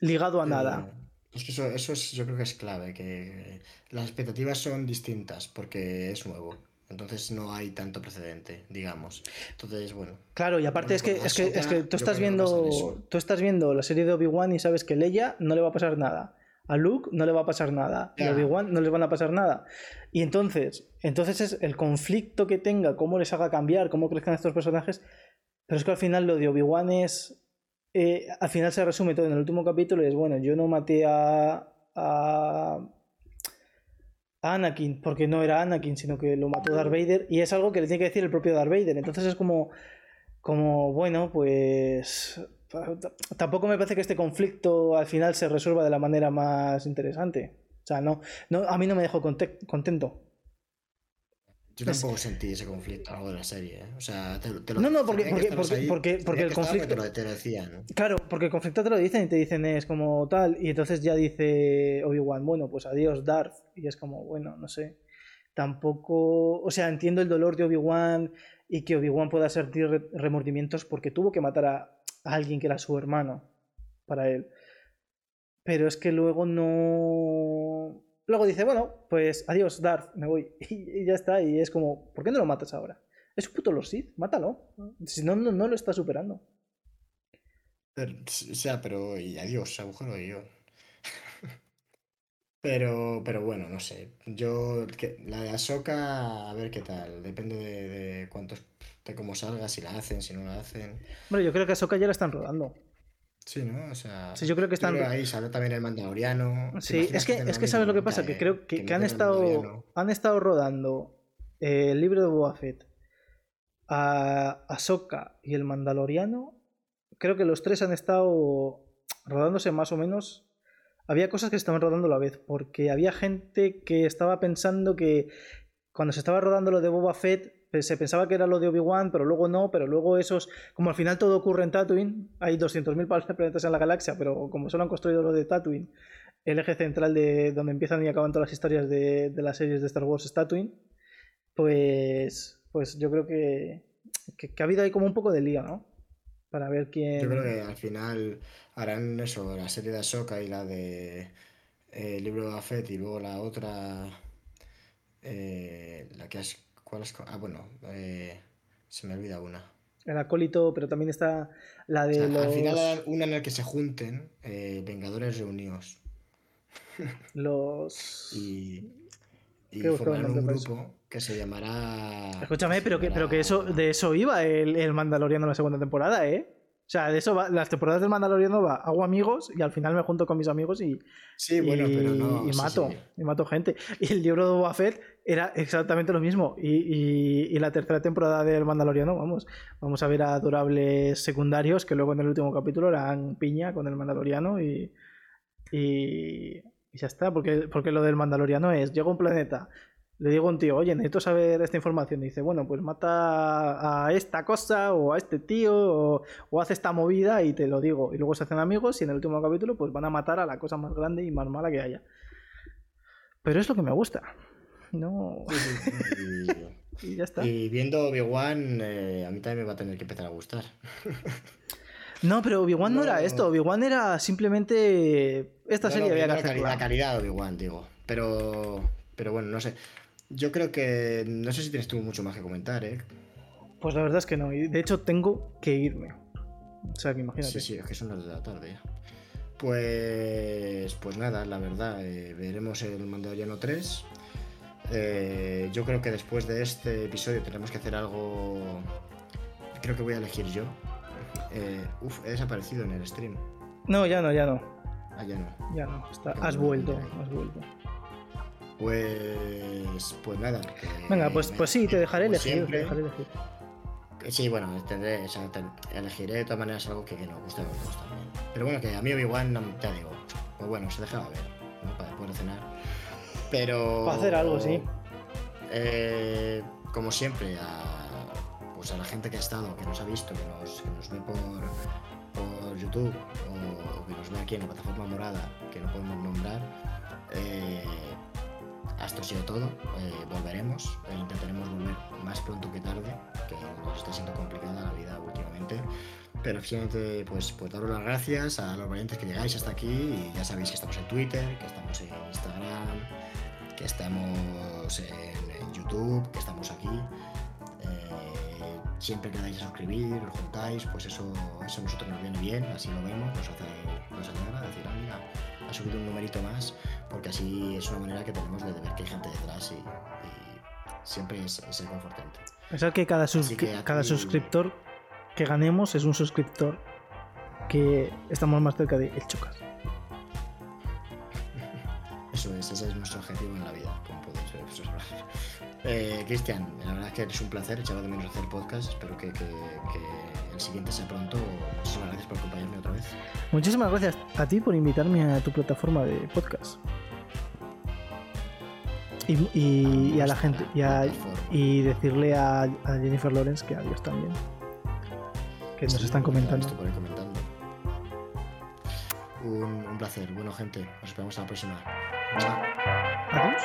ligado a nada. Es que eso, eso es, yo creo que es clave, que las expectativas son distintas porque es nuevo. Entonces no hay tanto precedente, digamos. Entonces, bueno. Claro, y aparte es que, es que, es que tú estás viendo. Tú estás viendo la serie de Obi-Wan y sabes que Leia no le va a pasar nada. A Luke no le va a pasar nada. A Obi-Wan no les van a pasar nada. Y entonces, entonces es el conflicto que tenga, cómo les haga cambiar, cómo crezcan estos personajes. Pero es que al final lo de Obi-Wan es. Eh, al final se resume todo en el último capítulo y es bueno, yo no maté a, a, Anakin porque no era Anakin, sino que lo mató Darth Vader y es algo que le tiene que decir el propio Darth Vader. Entonces es como, como bueno, pues tampoco me parece que este conflicto al final se resuelva de la manera más interesante. O sea, no, no a mí no me dejó contento. Yo tampoco sentí ese conflicto algo de la serie. ¿eh? O sea, te, lo No, no, porque, porque, porque, el conflicto. Te lo, decían, Claro, porque el conflicto te lo dicen y te dicen es como tal. Y entonces ya dice Obi-Wan, bueno, pues adiós, Darth. Y es como, bueno, no sé. Tampoco. O sea, entiendo el dolor de Obi-Wan y que Obi-Wan pueda sentir remordimientos porque tuvo que matar a, alguien que era su hermano para él. Pero es que luego no. Luego dice, bueno, pues adiós, Darth, me voy. Y, ya está. Y es como, ¿por qué no lo matas ahora? Es un puto Lord Sith, mátalo. Si no, no, lo está superando. o sea, pero. Y adiós, agujero de yo. pero, pero bueno, no sé. Yo. la de Ahsoka, a ver qué tal. Depende de, de cuántos de cómo salga, si la hacen, si no la hacen. Bueno, yo creo que Ahsoka ya la están rodando. Sí, ¿no? O sea, sí, yo creo que están. ahí sale también el Mandaloriano. Sí, es que, es que sabes lo que pasa, que creo que, han, estado, han estado rodando eh, el libro de Boba Fett, a Ahsoka y el Mandaloriano. Creo que los tres han estado rodándose más o menos. Había cosas que estaban rodando a la vez, porque había gente que estaba pensando que cuando se estaba rodando lo de Boba Fett se pensaba que era lo de Obi-Wan, pero luego no, pero luego esos, como al final todo ocurre en Tatooine, hay 200.000 planetas en la galaxia, pero como solo han construido lo de Tatooine, el eje central de donde empiezan y acaban todas las historias de, las series de Star Wars es Tatooine, pues, pues yo creo que, que, ha habido ahí como un poco de lío, ¿no? Para ver quién... Yo creo que al final harán eso, la serie de Ahsoka y la de eh, el libro de Afet y luego la otra, eh, la que has ¿Cuál es? Ah, bueno, eh, se me olvida una. El acólito, pero también está la de los... Al final una en la que se junten eh, Vengadores reunidos. Los... Y, y formarán un grupo que se llamará... Escúchame, pero que, pero que eso, de eso iba el, el Mandaloriano en la segunda temporada, ¿eh? O sea, de eso va, las temporadas del Mandaloriano va, hago amigos y al final me junto con mis amigos y. Sí, bueno, pero no. Y mato, y mato gente. Y el libro de Boba Fett era exactamente lo mismo. Y, y, la tercera temporada del Mandaloriano, vamos, vamos a ver a adorables secundarios que luego en el último capítulo eran piña con el Mandaloriano y. Y, ya está, porque, porque lo del Mandaloriano es: llega un planeta, le digo a un tío, oye, necesito saber esta información. dice, bueno, pues mata a esta cosa o a este tío o, o, hace esta movida y te lo digo. Y luego se hacen amigos y en el último capítulo pues van a matar a la cosa más grande y más mala que haya. Pero es lo que me gusta. No. y, ya está. Y viendo Obi-Wan, eh, a mí también me va a tener que empezar a gustar. No, pero Obi-Wan no, No, era esto. Obi-Wan era simplemente. Esta No, serie había que viendo la, cali- la hacerla. calidad de Obi-Wan, digo. Pero, pero bueno, no sé. Yo creo que. No sé si tienes tú mucho más que comentar, ¿eh? Pues la verdad es que no. Y de hecho, tengo que irme. O sea, que imagínate. Sí, sí, es que son las de la tarde ya. Pues. Pues nada, la verdad, eh, veremos el Mandaloriano 3. Eh, yo creo que después de este episodio tenemos que hacer algo. Creo que voy a elegir yo. Eh, uf, he desaparecido en el stream. No, ya no, ya no. Ah, ya no. Ya no. Está- Has vuelto, has vuelto. Pues. Pues nada. Venga, pues, pues sí, te dejaré elegir. siempre, Te dejaré elegir. Sí, bueno, tendré, o sea, te- elegiré de todas maneras algo que, que nos guste a los dos también. Pero bueno, que a mí Obi-Wan, no- te digo, pues bueno, se dejaba ver, ¿no? Para después de cenar. Pero... Para hacer algo, sí. Eh, como siempre, a, pues a la gente que ha estado, que nos ha visto, que nos, que nos ve por, por YouTube o que nos ve aquí en la plataforma morada, que no podemos nombrar, eh, esto ha sido todo. Eh, volveremos, e intentaremos volver más pronto que tarde, que nos está siendo complicada la vida últimamente. Pero finalmente, pues, pues daros las gracias a los valientes que llegáis hasta aquí. Y ya sabéis que estamos en Twitter, que estamos en Instagram, que estamos en, en YouTube, que estamos aquí. Eh, siempre que dais a suscribir, os juntáis, pues eso, eso a nosotros nos viene bien, así lo vemos, nos hace, nos alegra decir, ah, mira, ha subido un numerito más, porque así es una manera que tenemos de, ver que hay gente detrás y, y siempre es, es reconfortante. Pensar que cada, sus- Así que cada suscriptor que ganemos es un suscriptor que estamos más cerca de el Chocas. Eso es, ese es nuestro objetivo en la vida, como podéis observar. Eh, Cristian, la verdad es que es un placer, echaba de menos hacer podcast, espero que, que- que el siguiente sea pronto. Muchísimas gracias por acompañarme otra vez. Muchísimas gracias a ti por invitarme a tu plataforma de podcast. Y, y- y a la gente. Y, a- plataforma. y decirle a, a Jennifer Lawrence que adiós también. Que nos están comentando. estoy. Un, un placer, bueno gente, nos esperamos a la próxima. Adiós.